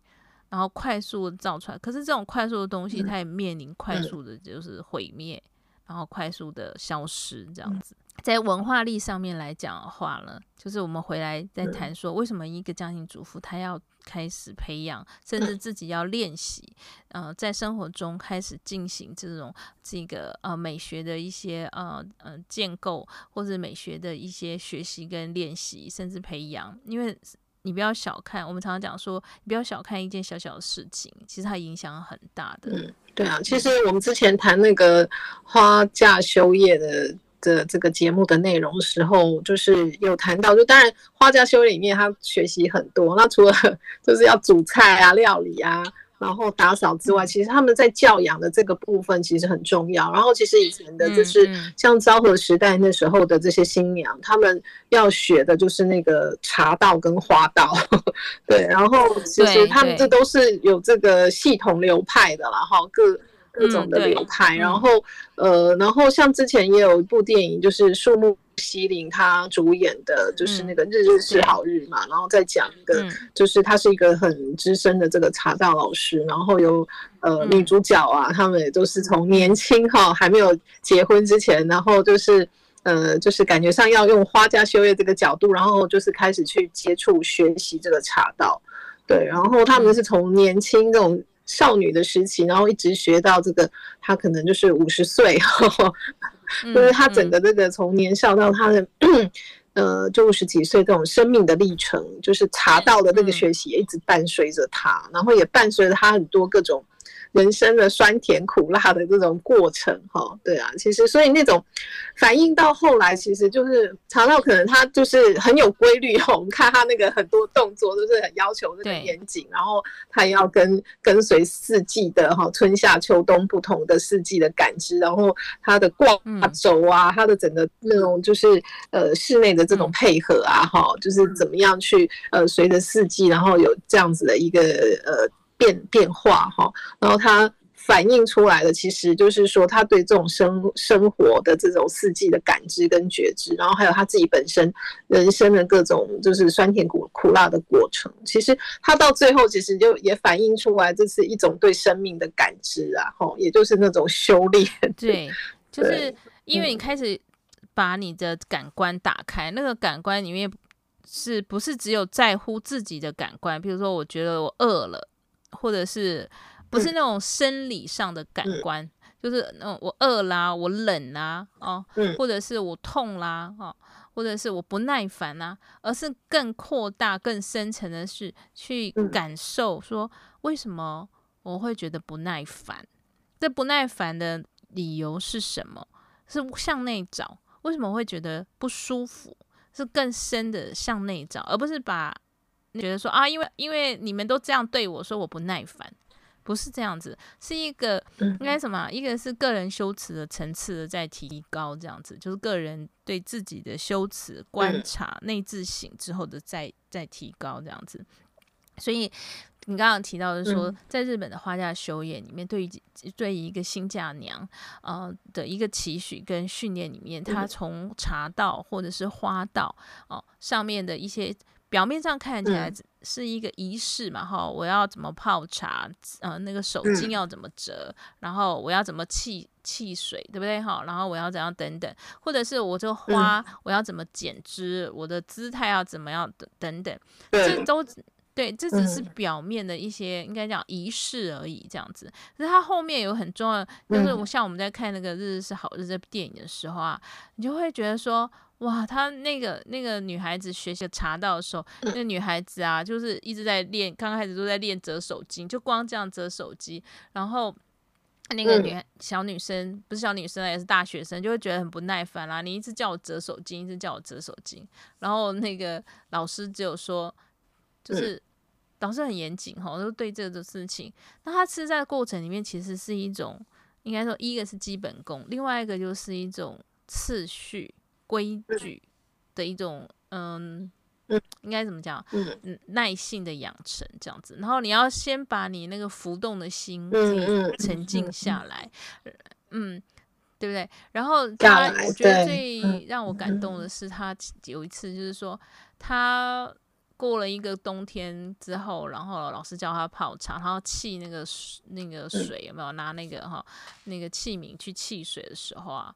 然后快速造出来。可是这种快速的东西，它也面临快速的就是毁灭，然后快速的消失这样子。在文化力上面来讲的话呢，就是我们回来再谈说，为什么一个家庭主妇她要开始培养，甚至自己要练习，呃，在生活中开始进行这种这个呃美学的一些呃呃建构，或者美学的一些学习跟练习，甚至培养。因为你不要小看，我们常常讲说，你不要小看一件小小的事情，其实它影响很大的。嗯，对啊，其实我们之前谈那个花嫁修业的。的这个节目的内容的时候，就是有谈到，就当然花嫁修里面他学习很多。那除了 就是要煮菜啊、料理啊，然后打扫之外，其实他们在教养的这个部分其实很重要。然后其实以前的就是像昭和时代那时候的这些新娘，他们要学的就是那个茶道跟花道，对。然后其实他们这都是有这个系统流派的，啦，哈各。各种的流派，嗯、然后呃，然后像之前也有一部电影，就是树木希林他主演的，就是那个《日日是好日》嘛，嗯、然后再讲一个，就是他是一个很资深的这个茶道老师，然后有呃女主角啊，他们也都是从年轻哈还没有结婚之前，然后就是呃就是感觉上要用花家修业这个角度，然后就是开始去接触学习这个茶道，对，然后他们是从年轻这种。少女的时期，然后一直学到这个，她可能就是五十岁，就是她整个这个从年少到她的，呃，就五十几岁这种生命的历程，就是茶道的那个学习也一直伴随着她，然后也伴随着她很多各种。人生的酸甜苦辣的这种过程，哈，对啊，其实所以那种反应到后来，其实就是茶道可能他就是很有规律哈。我们看他那个很多动作都是很要求那个严谨，然后他也要跟跟随四季的哈春夏秋冬不同的四季的感知，然后他的挂轴啊，他的整个那种就是呃室内的这种配合啊，哈，就是怎么样去呃随着四季，然后有这样子的一个呃。变变化哈，然后它反映出来的其实就是说，他对这种生生活的这种四季的感知跟觉知，然后还有他自己本身人生的各种就是酸甜苦苦辣的过程，其实他到最后其实就也反映出来，这是一种对生命的感知啊，吼，也就是那种修炼。对，就是因为你开始把你的感官打开，那个感官里面是不是只有在乎自己的感官？比如说，我觉得我饿了。或者是不是那种生理上的感官，嗯、就是那种我饿啦，我冷啦，哦，嗯、或者是我痛啦，哦，或者是我不耐烦啦，而是更扩大、更深层的是去感受，说为什么我会觉得不耐烦？这不耐烦的理由是什么？是向内找，为什么会觉得不舒服？是更深的向内找，而不是把。觉得说啊，因为因为你们都这样对我说我不耐烦，不是这样子，是一个应该什么？一个是个人修辞的层次的在提高，这样子就是个人对自己的修辞观察内自省之后的再再提高这样子。所以你刚刚提到的说，在日本的花嫁修业里面，对于对于一个新嫁娘呃的一个期许跟训练里面，他从茶道或者是花道哦上面的一些。表面上看起来是一个仪式嘛，哈、嗯，我要怎么泡茶，呃，那个手巾要怎么折，嗯、然后我要怎么沏沏水，对不对，哈，然后我要怎样等等，或者是我这个花、嗯、我要怎么剪枝，我的姿态要怎么样等等这都对，这只是表面的一些应该讲仪式而已，这样子。可是它后面有很重要，就是我像我们在看那个《日日是好日》这部电影的时候啊，你就会觉得说。哇，她那个那个女孩子学习茶道的时候，那个女孩子啊，就是一直在练，刚开始都在练折手巾，就光这样折手机，然后那个女小女生不是小女生，也是大学生，就会觉得很不耐烦啦。你一直叫我折手巾，一直叫我折手巾，然后那个老师只有说，就是老师很严谨哈，就对这个事情。那他吃在的过程里面，其实是一种，应该说一个是基本功，另外一个就是一种次序。规矩的一种，嗯，应该怎么讲？嗯，耐性的养成这样子。然后你要先把你那个浮动的心沉静下来，嗯，对不对？然后他，我觉得最让我感动的是，他有一次就是说，他过了一个冬天之后，然后老师教他泡茶，然后沏那个那个水有没有？拿那个哈那个器皿去沏水的时候啊，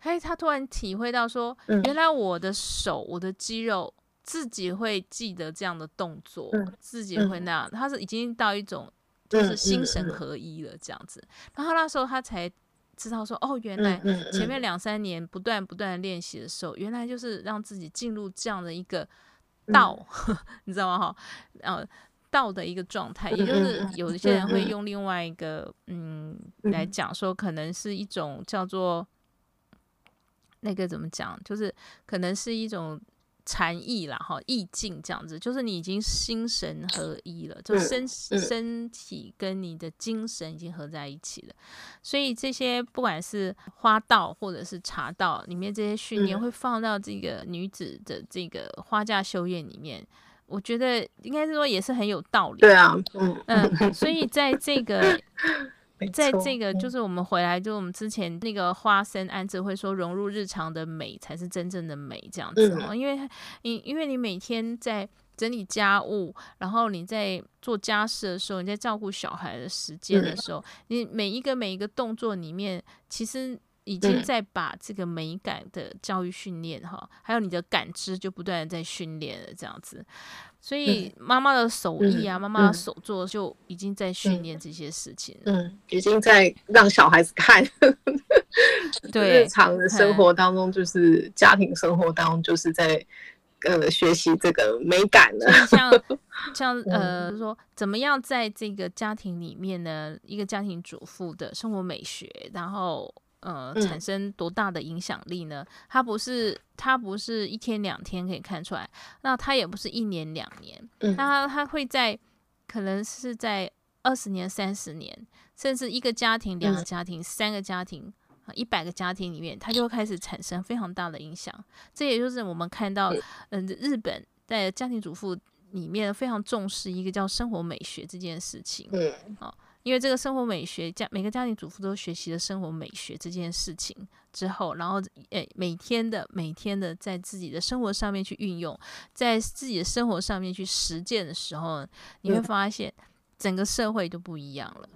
嘿，他突然体会到说，原来我的手我的肌肉自己会记得这样的动作，自己会。那样，他是已经到一种就是心神合一了这样子，然后那时候他才。知道说哦，原来前面两三年不断不断练习的时候，原来就是让自己进入这样的一个道，嗯、你知道吗？哈，呃，道的一个状态，也就是有一些人会用另外一个嗯来讲说，可能是一种叫做那个怎么讲，就是可能是一种。禅意啦，哈，意境这样子，就是你已经心神合一了，就身身体跟你的精神已经合在一起了。所以这些不管是花道或者是茶道里面这些训练，会放到这个女子的这个花架修验里面，我觉得应该是说也是很有道理。对啊，嗯嗯，所以在这个。在这个就是我们回来，就我们之前那个花生安子会说，融入日常的美才是真正的美，这样子哦。因为你因为你每天在整理家务，然后你在做家事的时候，你在照顾小孩的时间的时候，你每一个每一个动作里面，其实已经在把这个美感的教育训练哈，还有你的感知就不断的在训练了，这样子。所以妈妈的手艺啊，妈妈的手作就已经在训练这些事情了。嗯，已经在让小孩子看。对，日常的生活当中，就是家庭生活当中，就是在呃学习这个美感了。像像呃说，怎么样在这个家庭里面呢？一个家庭主妇的生活美学，然后。呃，产生多大的影响力呢？它不是，它不是一天两天可以看出来，那它也不是一年两年，那它它会在，可能是在二十年、三十年，甚至一个家庭、两个家庭、三个家庭、一百个家庭里面，它就会开始产生非常大的影响。这也就是我们看到，嗯，日本在家庭主妇里面非常重视一个叫生活美学这件事情。嗯，好。因为这个生活美学，家每个家庭主妇都学习了生活美学这件事情之后，然后诶，每天的每天的在自己的生活上面去运用，在自己的生活上面去实践的时候，你会发现整个社会都不一样了。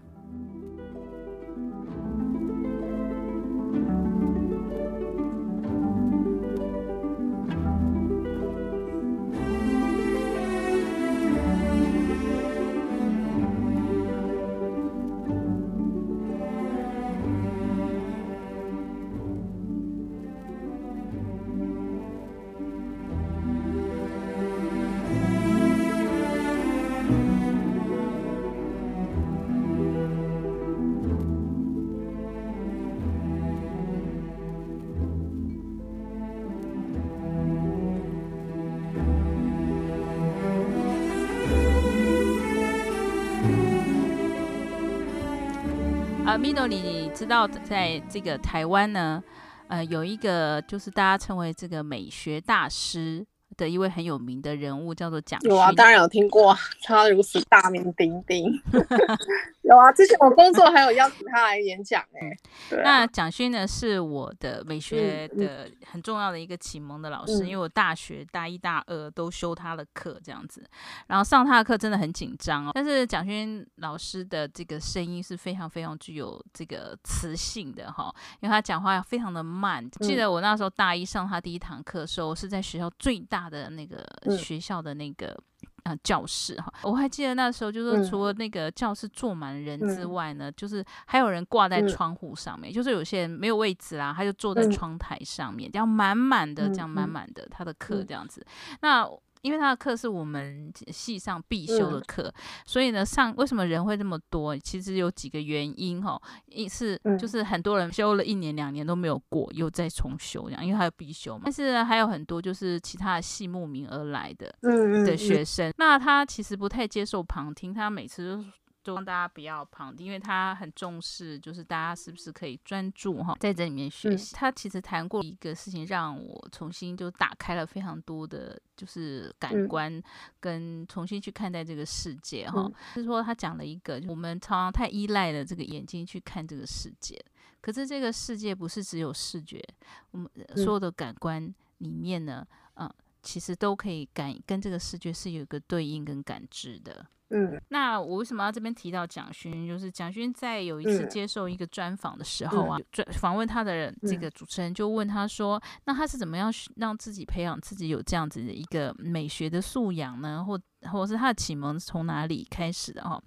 ，Mino，你知道在这个台湾呢，呃，有一个就是大家称为这个美学大师的一位很有名的人物，叫做蒋勋。有啊，当然有听过，他如此大名鼎鼎。有啊，之前我工作还有邀请他来演讲哎。那蒋勋呢，是我的美学的很重要的一个启蒙的老师，因为我大学大一大二都修他的课这样子，然后上他的课真的很紧张哦。但是蒋勋老师的这个声音是非常非常具有这个磁性的哈，因为他讲话非常的慢。记得我那时候大一上他第一堂课的时候，我是在学校最大的那个学校的那个。啊，教室哈，我还记得那时候，就是除了那个教室坐满人之外呢，嗯、就是还有人挂在窗户上面，嗯、就是有些人没有位置啦，他就坐在窗台上面，这样满满的，这样满满的他的课这样子，那。因为他的课是我们系上必修的课，嗯、所以呢，上为什么人会这么多？其实有几个原因哈。一是就是很多人修了一年两年都没有过，又再重修这样，因为他有必修嘛。但是还有很多就是其他的系慕名而来的的学生，嗯嗯嗯、那他其实不太接受旁听，他每次都。就让大家不要旁听，因为他很重视，就是大家是不是可以专注哈，在这里面学习。嗯、他其实谈过一个事情，让我重新就打开了非常多的，就是感官跟重新去看待这个世界哈。嗯、就是说，他讲了一个，我们常常太依赖了这个眼睛去看这个世界，可是这个世界不是只有视觉，我们所有的感官里面呢，嗯。其实都可以感跟这个视觉是有一个对应跟感知的。嗯，那我为什么要这边提到蒋勋？就是蒋勋在有一次接受一个专访的时候啊，专、嗯、访问他的人这个主持人就问他说：“嗯、那他是怎么样让自己培养自己有这样子的一个美学的素养呢？或或者是他的启蒙从哪里开始的？”哈。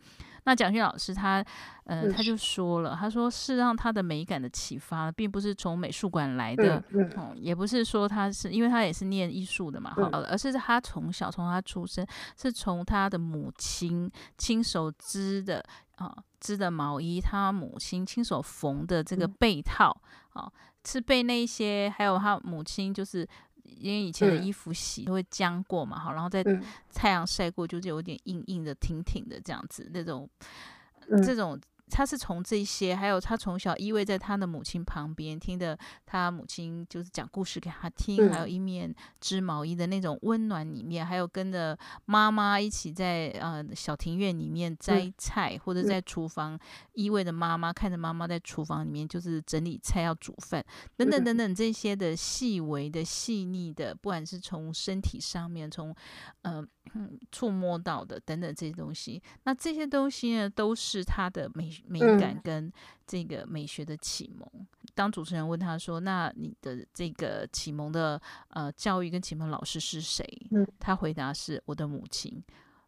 那蒋勋老师他，呃，他就说了，他说是让他的美感的启发，并不是从美术馆来的，嗯，嗯，也不是说他是，因为他也是念艺术的嘛，哈、嗯，而是他从小从他出生，是从他的母亲亲手织的啊织的毛衣，他母亲亲手缝的这个被套，啊，是被那些，还有他母亲就是。因为以前的衣服洗都会浆过嘛，好，然后在太阳晒过，就是有点硬硬的、挺挺的这样子，那种这种。他是从这些，还有他从小依偎在他的母亲旁边，听的他母亲就是讲故事给他听，嗯、还有一面织毛衣的那种温暖里面，还有跟着妈妈一起在呃小庭院里面摘菜，嗯、或者在厨房依偎着妈妈，看着妈妈在厨房里面就是整理菜要煮饭，等等等等这些的细微的细腻的，不管是从身体上面，从呃。嗯，触摸到的等等这些东西，那这些东西呢，都是他的美美感跟这个美学的启蒙。嗯、当主持人问他说：“那你的这个启蒙的呃教育跟启蒙老师是谁？”嗯、他回答是：“我的母亲，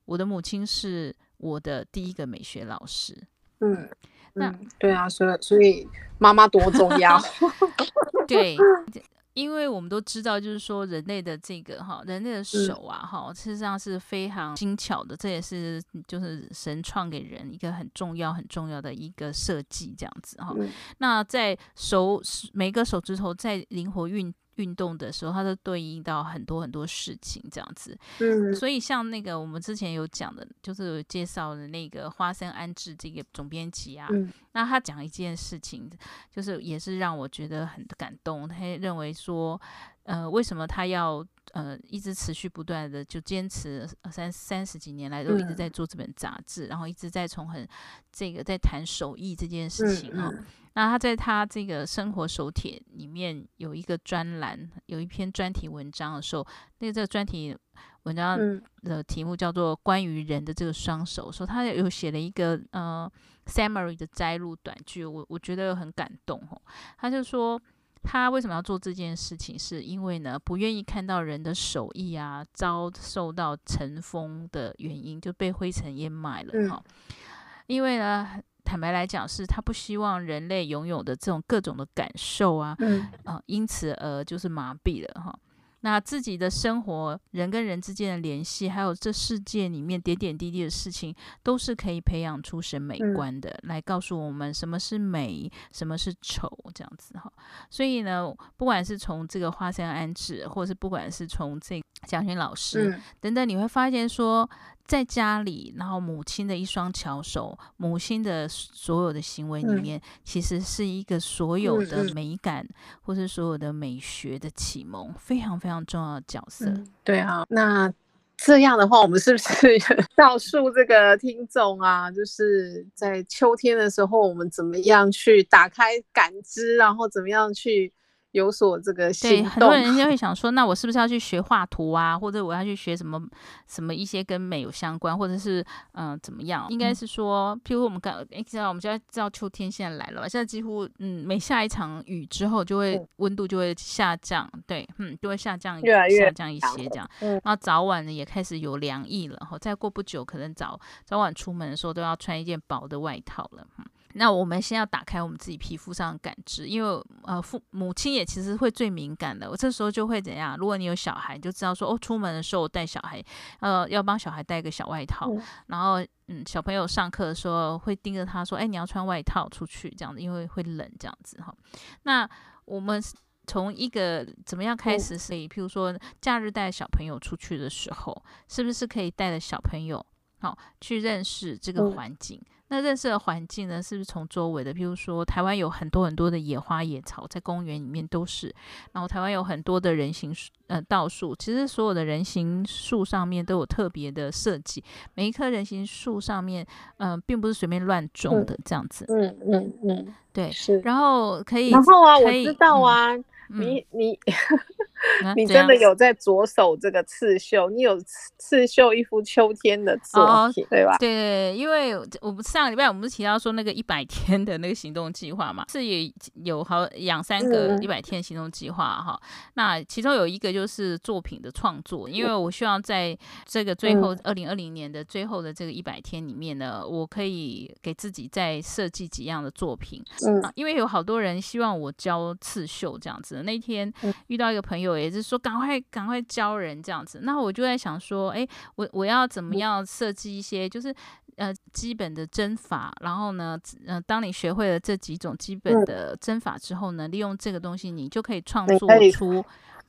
我的母亲是我的第一个美学老师。”嗯，那对啊，所以所以妈妈多重要。对。因为我们都知道，就是说人类的这个哈，人类的手啊哈，事实上是非常精巧的，这也是就是神创给人一个很重要很重要的一个设计，这样子哈。那在手每个手指头在灵活运。运动的时候，它都对应到很多很多事情，这样子。嗯，所以像那个我们之前有讲的，就是有介绍的那个花生安置这个总编辑啊，嗯、那他讲一件事情，就是也是让我觉得很感动。他认为说，呃，为什么他要呃一直持续不断的就坚持三三十几年来都一直在做这本杂志，嗯、然后一直在从很这个在谈手艺这件事情啊。嗯嗯那他在他这个生活手帖里面有一个专栏，有一篇专题文章的时候，那个这个专题文章的题目叫做《关于人的这个双手》，说他有写了一个呃 summary 的摘录短句，我我觉得很感动哦。他就说他为什么要做这件事情，是因为呢不愿意看到人的手艺啊遭受到尘封的原因，就被灰尘淹没了哈。因为呢。坦白来讲，是他不希望人类拥有的这种各种的感受啊，嗯、呃，因此而就是麻痹了哈。那自己的生活，人跟人之间的联系，还有这世界里面点点滴滴的事情，都是可以培养出审美观的，嗯、来告诉我们什么是美，什么是丑，这样子哈。所以呢，不管是从这个花香安置，或是不管是从这个蒋勋老师、嗯、等等，你会发现说。在家里，然后母亲的一双巧手，母亲的所有的行为里面，嗯、其实是一个所有的美感，嗯、或是所有的美学的启蒙，非常非常重要的角色。嗯、对啊，那这样的话，我们是不是 告诉这个听众啊，就是在秋天的时候，我们怎么样去打开感知，然后怎么样去？有所这个行动，对，很多人就会想说，那我是不是要去学画图啊，或者我要去学什么什么一些跟美有相关，或者是嗯、呃、怎么样？应该是说，譬如我们刚哎，知道我们现在知道秋天现在来了嘛，现在几乎嗯每下一场雨之后，就会温度就会下降，对，嗯，就会下降越来越下降一些这样，然后早晚呢也开始有凉意了，后，再过不久可能早早晚出门的时候都要穿一件薄的外套了，嗯。那我们先要打开我们自己皮肤上的感知，因为呃父母亲也其实会最敏感的。我这时候就会怎样？如果你有小孩，就知道说哦，出门的时候带小孩，呃，要帮小孩带个小外套。嗯、然后嗯，小朋友上课的时候会盯着他说，哎，你要穿外套出去，这样子，因为会冷这样子哈。那我们从一个怎么样开始？所以，譬如说假日带小朋友出去的时候，是不是可以带着小朋友好去认识这个环境？嗯那认识的环境呢，是不是从周围的？譬如说，台湾有很多很多的野花野草，在公园里面都是。然后，台湾有很多的人行呃道树，其实所有的人行树上面都有特别的设计。每一棵人行树上面，嗯、呃，并不是随便乱种的这样子。嗯嗯嗯，对。是。然后可以。然后啊，以我知道啊，嗯、你你你真的有在着手这个刺绣？你有刺绣一幅秋天的作品，哦、对吧？对，因为我们上个礼拜我们不是提到说那个一百天的那个行动计划嘛，是也有好两三个一百天行动计划哈。嗯、那其中有一个就是作品的创作，因为我希望在这个最后二零二零年的最后的这个一百天里面呢，我可以给自己再设计几样的作品。嗯、啊，因为有好多人希望我教刺绣这样子。那天遇到一个朋友，也是说赶快赶快教人这样子。那我就在想说，哎，我我要怎么样设计一些，就是呃基本的针法。然后呢，呃，当你学会了这几种基本的针法之后呢，利用这个东西，你就可以创作出。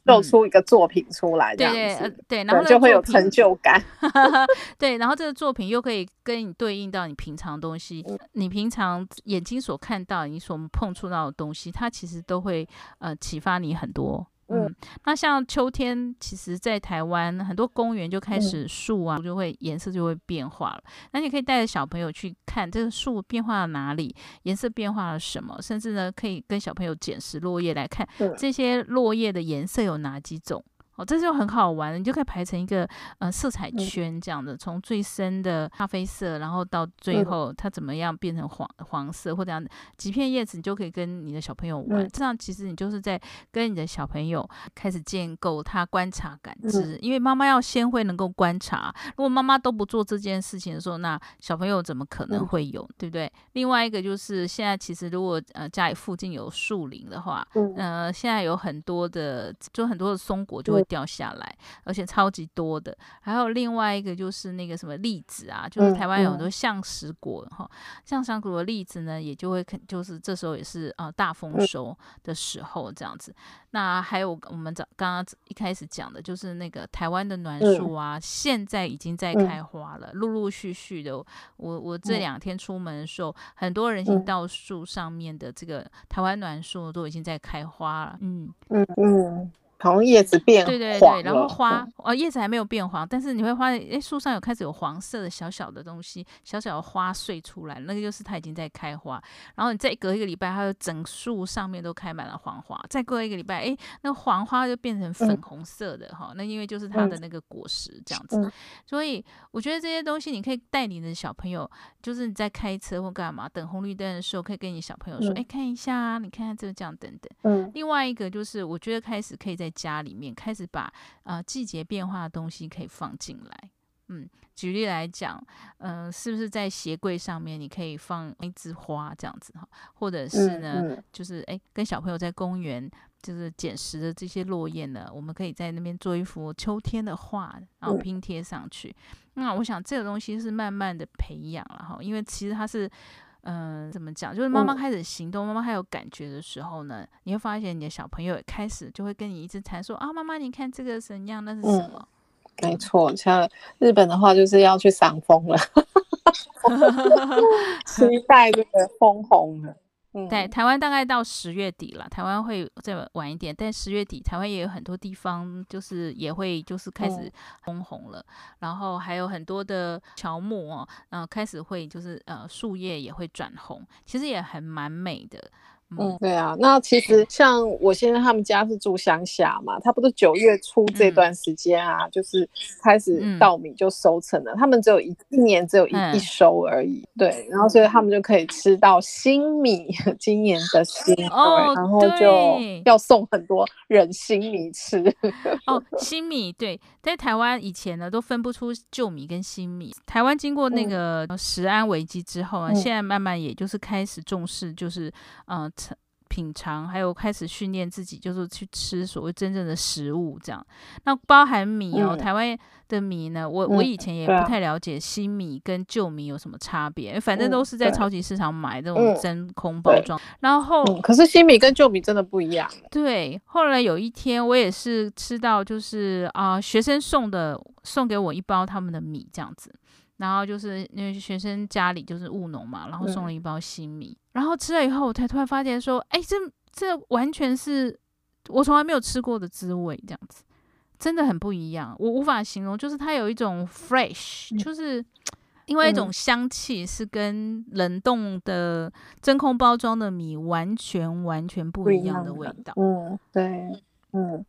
做出一个作品出来，对，对，对，然后就会有成就感。对，然后这个作品又可以跟你对应到你平常东西，嗯、你平常眼睛所看到、你所碰触到的东西，它其实都会呃启发你很多。嗯，那像秋天，其实，在台湾很多公园就开始树啊，就会颜色就会变化了。那你可以带着小朋友去看这个树变化了哪里，颜色变化了什么，甚至呢，可以跟小朋友捡拾落叶来看这些落叶的颜色有哪几种。哦，这就很好玩，你就可以排成一个呃色彩圈这样的，从最深的咖啡色，然后到最后它怎么样变成黄黄色或者样几片叶子，你就可以跟你的小朋友玩。这样其实你就是在跟你的小朋友开始建构他观察感知，因为妈妈要先会能够观察，如果妈妈都不做这件事情的时候，那小朋友怎么可能会有，对不对？另外一个就是现在其实如果呃家里附近有树林的话，呃现在有很多的就很多的松果就会。掉下来，而且超级多的。还有另外一个就是那个什么栗子啊，就是台湾有很多橡实果哈，橡实果的栗子呢，也就会肯，就是这时候也是啊、呃、大丰收的时候这样子。那还有我们早刚刚一开始讲的，就是那个台湾的暖树啊，现在已经在开花了，陆陆续续的。我我这两天出门的时候，很多人行道树上面的这个台湾暖树都已经在开花了。嗯嗯嗯。好像叶子变黄，对对对，然后花哦，叶子还没有变黄，但是你会发现，哎，树上有开始有黄色的小小的东西，小小的花碎出来，那个就是它已经在开花。然后你再隔一个礼拜，它的整树上面都开满了黄花。再过一个礼拜，哎，那个黄花就变成粉红色的哈、嗯哦，那因为就是它的那个果实这样子。嗯、所以我觉得这些东西你可以带你的小朋友，就是你在开车或干嘛等红绿灯的时候，可以跟你小朋友说，哎、嗯，看一下，你看看这个这样等等。嗯。另外一个就是，我觉得开始可以在在家里面开始把呃季节变化的东西可以放进来，嗯，举例来讲，嗯、呃，是不是在鞋柜上面你可以放一枝花这样子哈，或者是呢，嗯嗯、就是哎，跟小朋友在公园就是捡拾的这些落叶呢，我们可以在那边做一幅秋天的画，然后拼贴上去。嗯、那我想这个东西是慢慢的培养了哈，因为其实它是。嗯、呃，怎么讲？就是妈妈开始行动，妈妈还有感觉的时候呢，你会发现你的小朋友也开始就会跟你一直谈说啊，妈妈，你看这个怎样？那是什么？嗯、没错，像日本的话，就是要去赏枫了，期待这个枫红了。对，台湾大概到十月底了，台湾会再晚一点，但十月底台湾也有很多地方就是也会就是开始红红了，嗯、然后还有很多的乔木哦，嗯、呃，开始会就是呃树叶也会转红，其实也很蛮美的。嗯，对啊，那其实像我现在他们家是住乡下嘛，他不是九月初这段时间啊，嗯、就是开始稻米就收成了，嗯、他们只有一一年只有一、嗯、一收而已，对，然后所以他们就可以吃到新米，今年的新米，哦、然后就要送很多人新米吃。哦，新米对，在台湾以前呢都分不出旧米跟新米，台湾经过那个食安危机之后啊，嗯、现在慢慢也就是开始重视，就是嗯。呃品尝，还有开始训练自己，就是去吃所谓真正的食物，这样。那包含米哦，嗯、台湾的米呢，我我以前也不太了解新米跟旧米有什么差别，嗯、反正都是在超级市场买这种真空包装。嗯、然后、嗯，可是新米跟旧米真的不一样。对，后来有一天我也是吃到，就是啊、呃，学生送的，送给我一包他们的米这样子。然后就是因为学生家里就是务农嘛，然后送了一包新米，嗯、然后吃了以后，我才突然发现说，哎，这这完全是我从来没有吃过的滋味，这样子真的很不一样，我无法形容，就是它有一种 fresh，、嗯、就。是因为一种香气是跟冷冻的真空包装的米完全完全不一样的味道。嗯，对，嗯。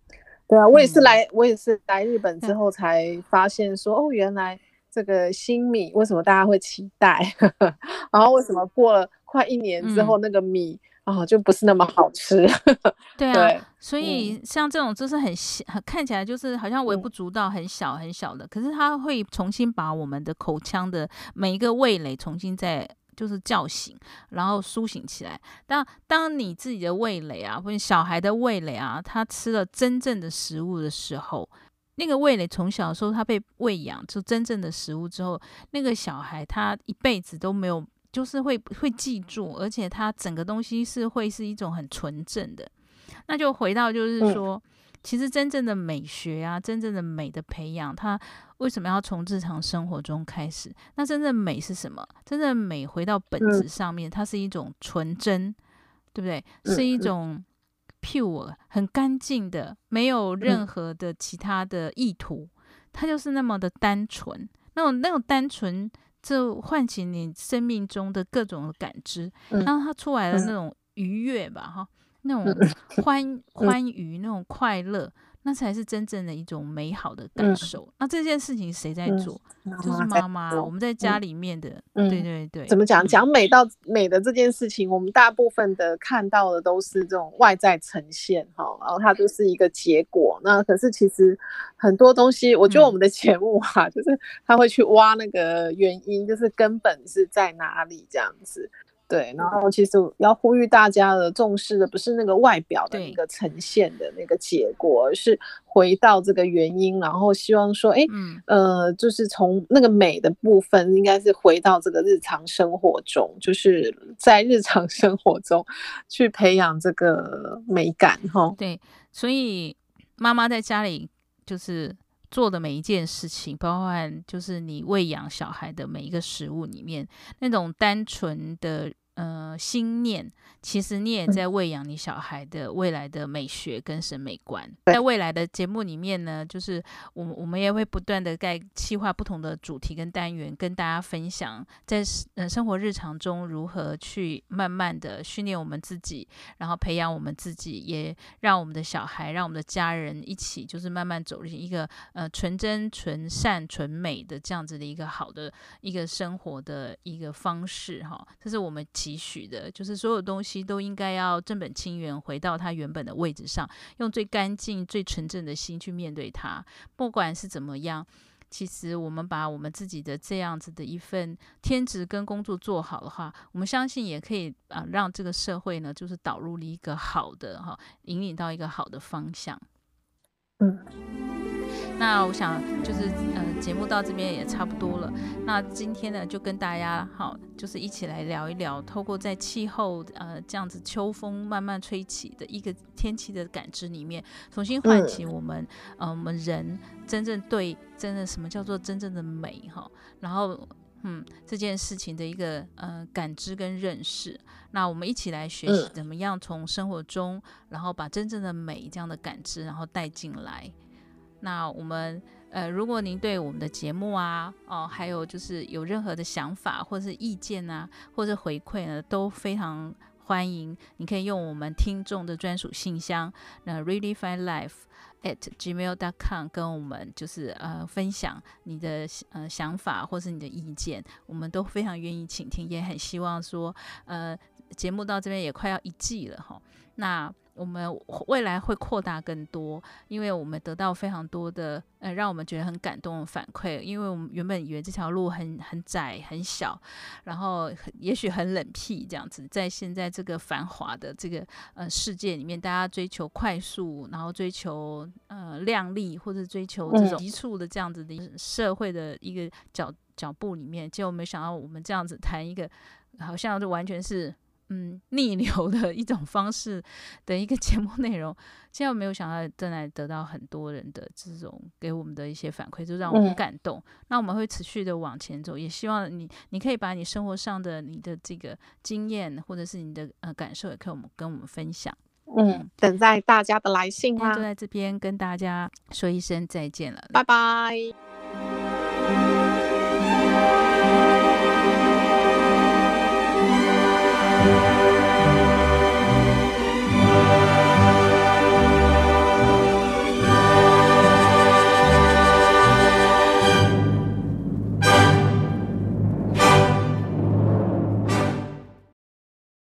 对啊，我也是来，嗯、我也是来日本之后才发现说，哦，原来这个新米为什么大家会期待，然后为什么过了快一年之后，那个米啊、嗯哦、就不是那么好吃。对啊，对所以像这种就是很小，看起来就是好像微不足道、很小很小的，可是它会重新把我们的口腔的每一个味蕾重新再。就是叫醒，然后苏醒起来。当当你自己的味蕾啊，或者小孩的味蕾啊，他吃了真正的食物的时候，那个味蕾从小的时候他被喂养出真正的食物之后，那个小孩他一辈子都没有，就是会会记住，而且他整个东西是会是一种很纯正的。那就回到就是说。嗯其实真正的美学啊，真正的美的培养，它为什么要从日常生活中开始？那真正的美是什么？真正的美回到本质上面，它是一种纯真，对不对？是一种 pure 很干净的，没有任何的其他的意图，它就是那么的单纯。那种那种单纯，就唤起你生命中的各种感知，然后它出来的那种愉悦吧，哈。那种 欢欢愉，那种快乐，那才是真正的一种美好的感受。嗯、那这件事情谁在做？嗯、就是妈妈。我们在家里面的，嗯、对对对。怎么讲？讲美到美的这件事情，我们大部分的看到的都是这种外在呈现，哈，然后它就是一个结果。那可是其实很多东西，我觉得我们的节目哈、就是他会去挖那个原因，就是根本是在哪里这样子。对，然后其实要呼吁大家的重视的不是那个外表的一个呈现的那个结果，而是回到这个原因，然后希望说，哎，嗯、呃，就是从那个美的部分，应该是回到这个日常生活中，就是在日常生活中去培养这个美感，哈。对，所以妈妈在家里就是做的每一件事情，包含就是你喂养小孩的每一个食物里面，那种单纯的呃心念。其实你也在喂养你小孩的未来的美学跟审美观。在未来的节目里面呢，就是我们我们也会不断的在计划不同的主题跟单元，跟大家分享在呃生活日常中如何去慢慢的训练我们自己，然后培养我们自己，也让我们的小孩，让我们的家人一起，就是慢慢走进一个呃纯真、纯善、纯美的这样子的一个好的一个生活的一个方式哈。这是我们期许的，就是所有东西。都应该要正本清源，回到它原本的位置上，用最干净、最纯正的心去面对它。不管是怎么样，其实我们把我们自己的这样子的一份天职跟工作做好的话，我们相信也可以啊，让这个社会呢，就是导入了一个好的哈，引领到一个好的方向。嗯。那我想就是呃，节目到这边也差不多了。那今天呢，就跟大家好，就是一起来聊一聊，透过在气候呃这样子秋风慢慢吹起的一个天气的感知里面，重新唤起我们、嗯、呃我们人真正对真的什么叫做真正的美哈。然后嗯这件事情的一个呃感知跟认识。那我们一起来学习怎么样从生活中，然后把真正的美这样的感知，然后带进来。那我们呃，如果您对我们的节目啊，哦，还有就是有任何的想法或者是意见啊，或者回馈呢，都非常欢迎。你可以用我们听众的专属信箱，那 really fine life at gmail dot com 跟我们就是呃分享你的呃想法或是你的意见，我们都非常愿意倾听，也很希望说呃节目到这边也快要一季了哈，那。我们未来会扩大更多，因为我们得到非常多的呃，让我们觉得很感动的反馈。因为我们原本以为这条路很很窄很小，然后也许很冷僻这样子，在现在这个繁华的这个呃世界里面，大家追求快速，然后追求呃靓丽，或者追求这种急促的这样子的社会的一个脚脚步里面，结果没想到我们这样子谈一个，好像就完全是。嗯，逆流的一种方式的一个节目内容，现在我没有想到正在得到很多人的这种给我们的一些反馈，就让我们感动。嗯、那我们会持续的往前走，也希望你，你可以把你生活上的你的这个经验，或者是你的呃感受，也可以我们跟我们分享。嗯，等待大家的来信啊！就在这边跟大家说一声再见了，拜拜。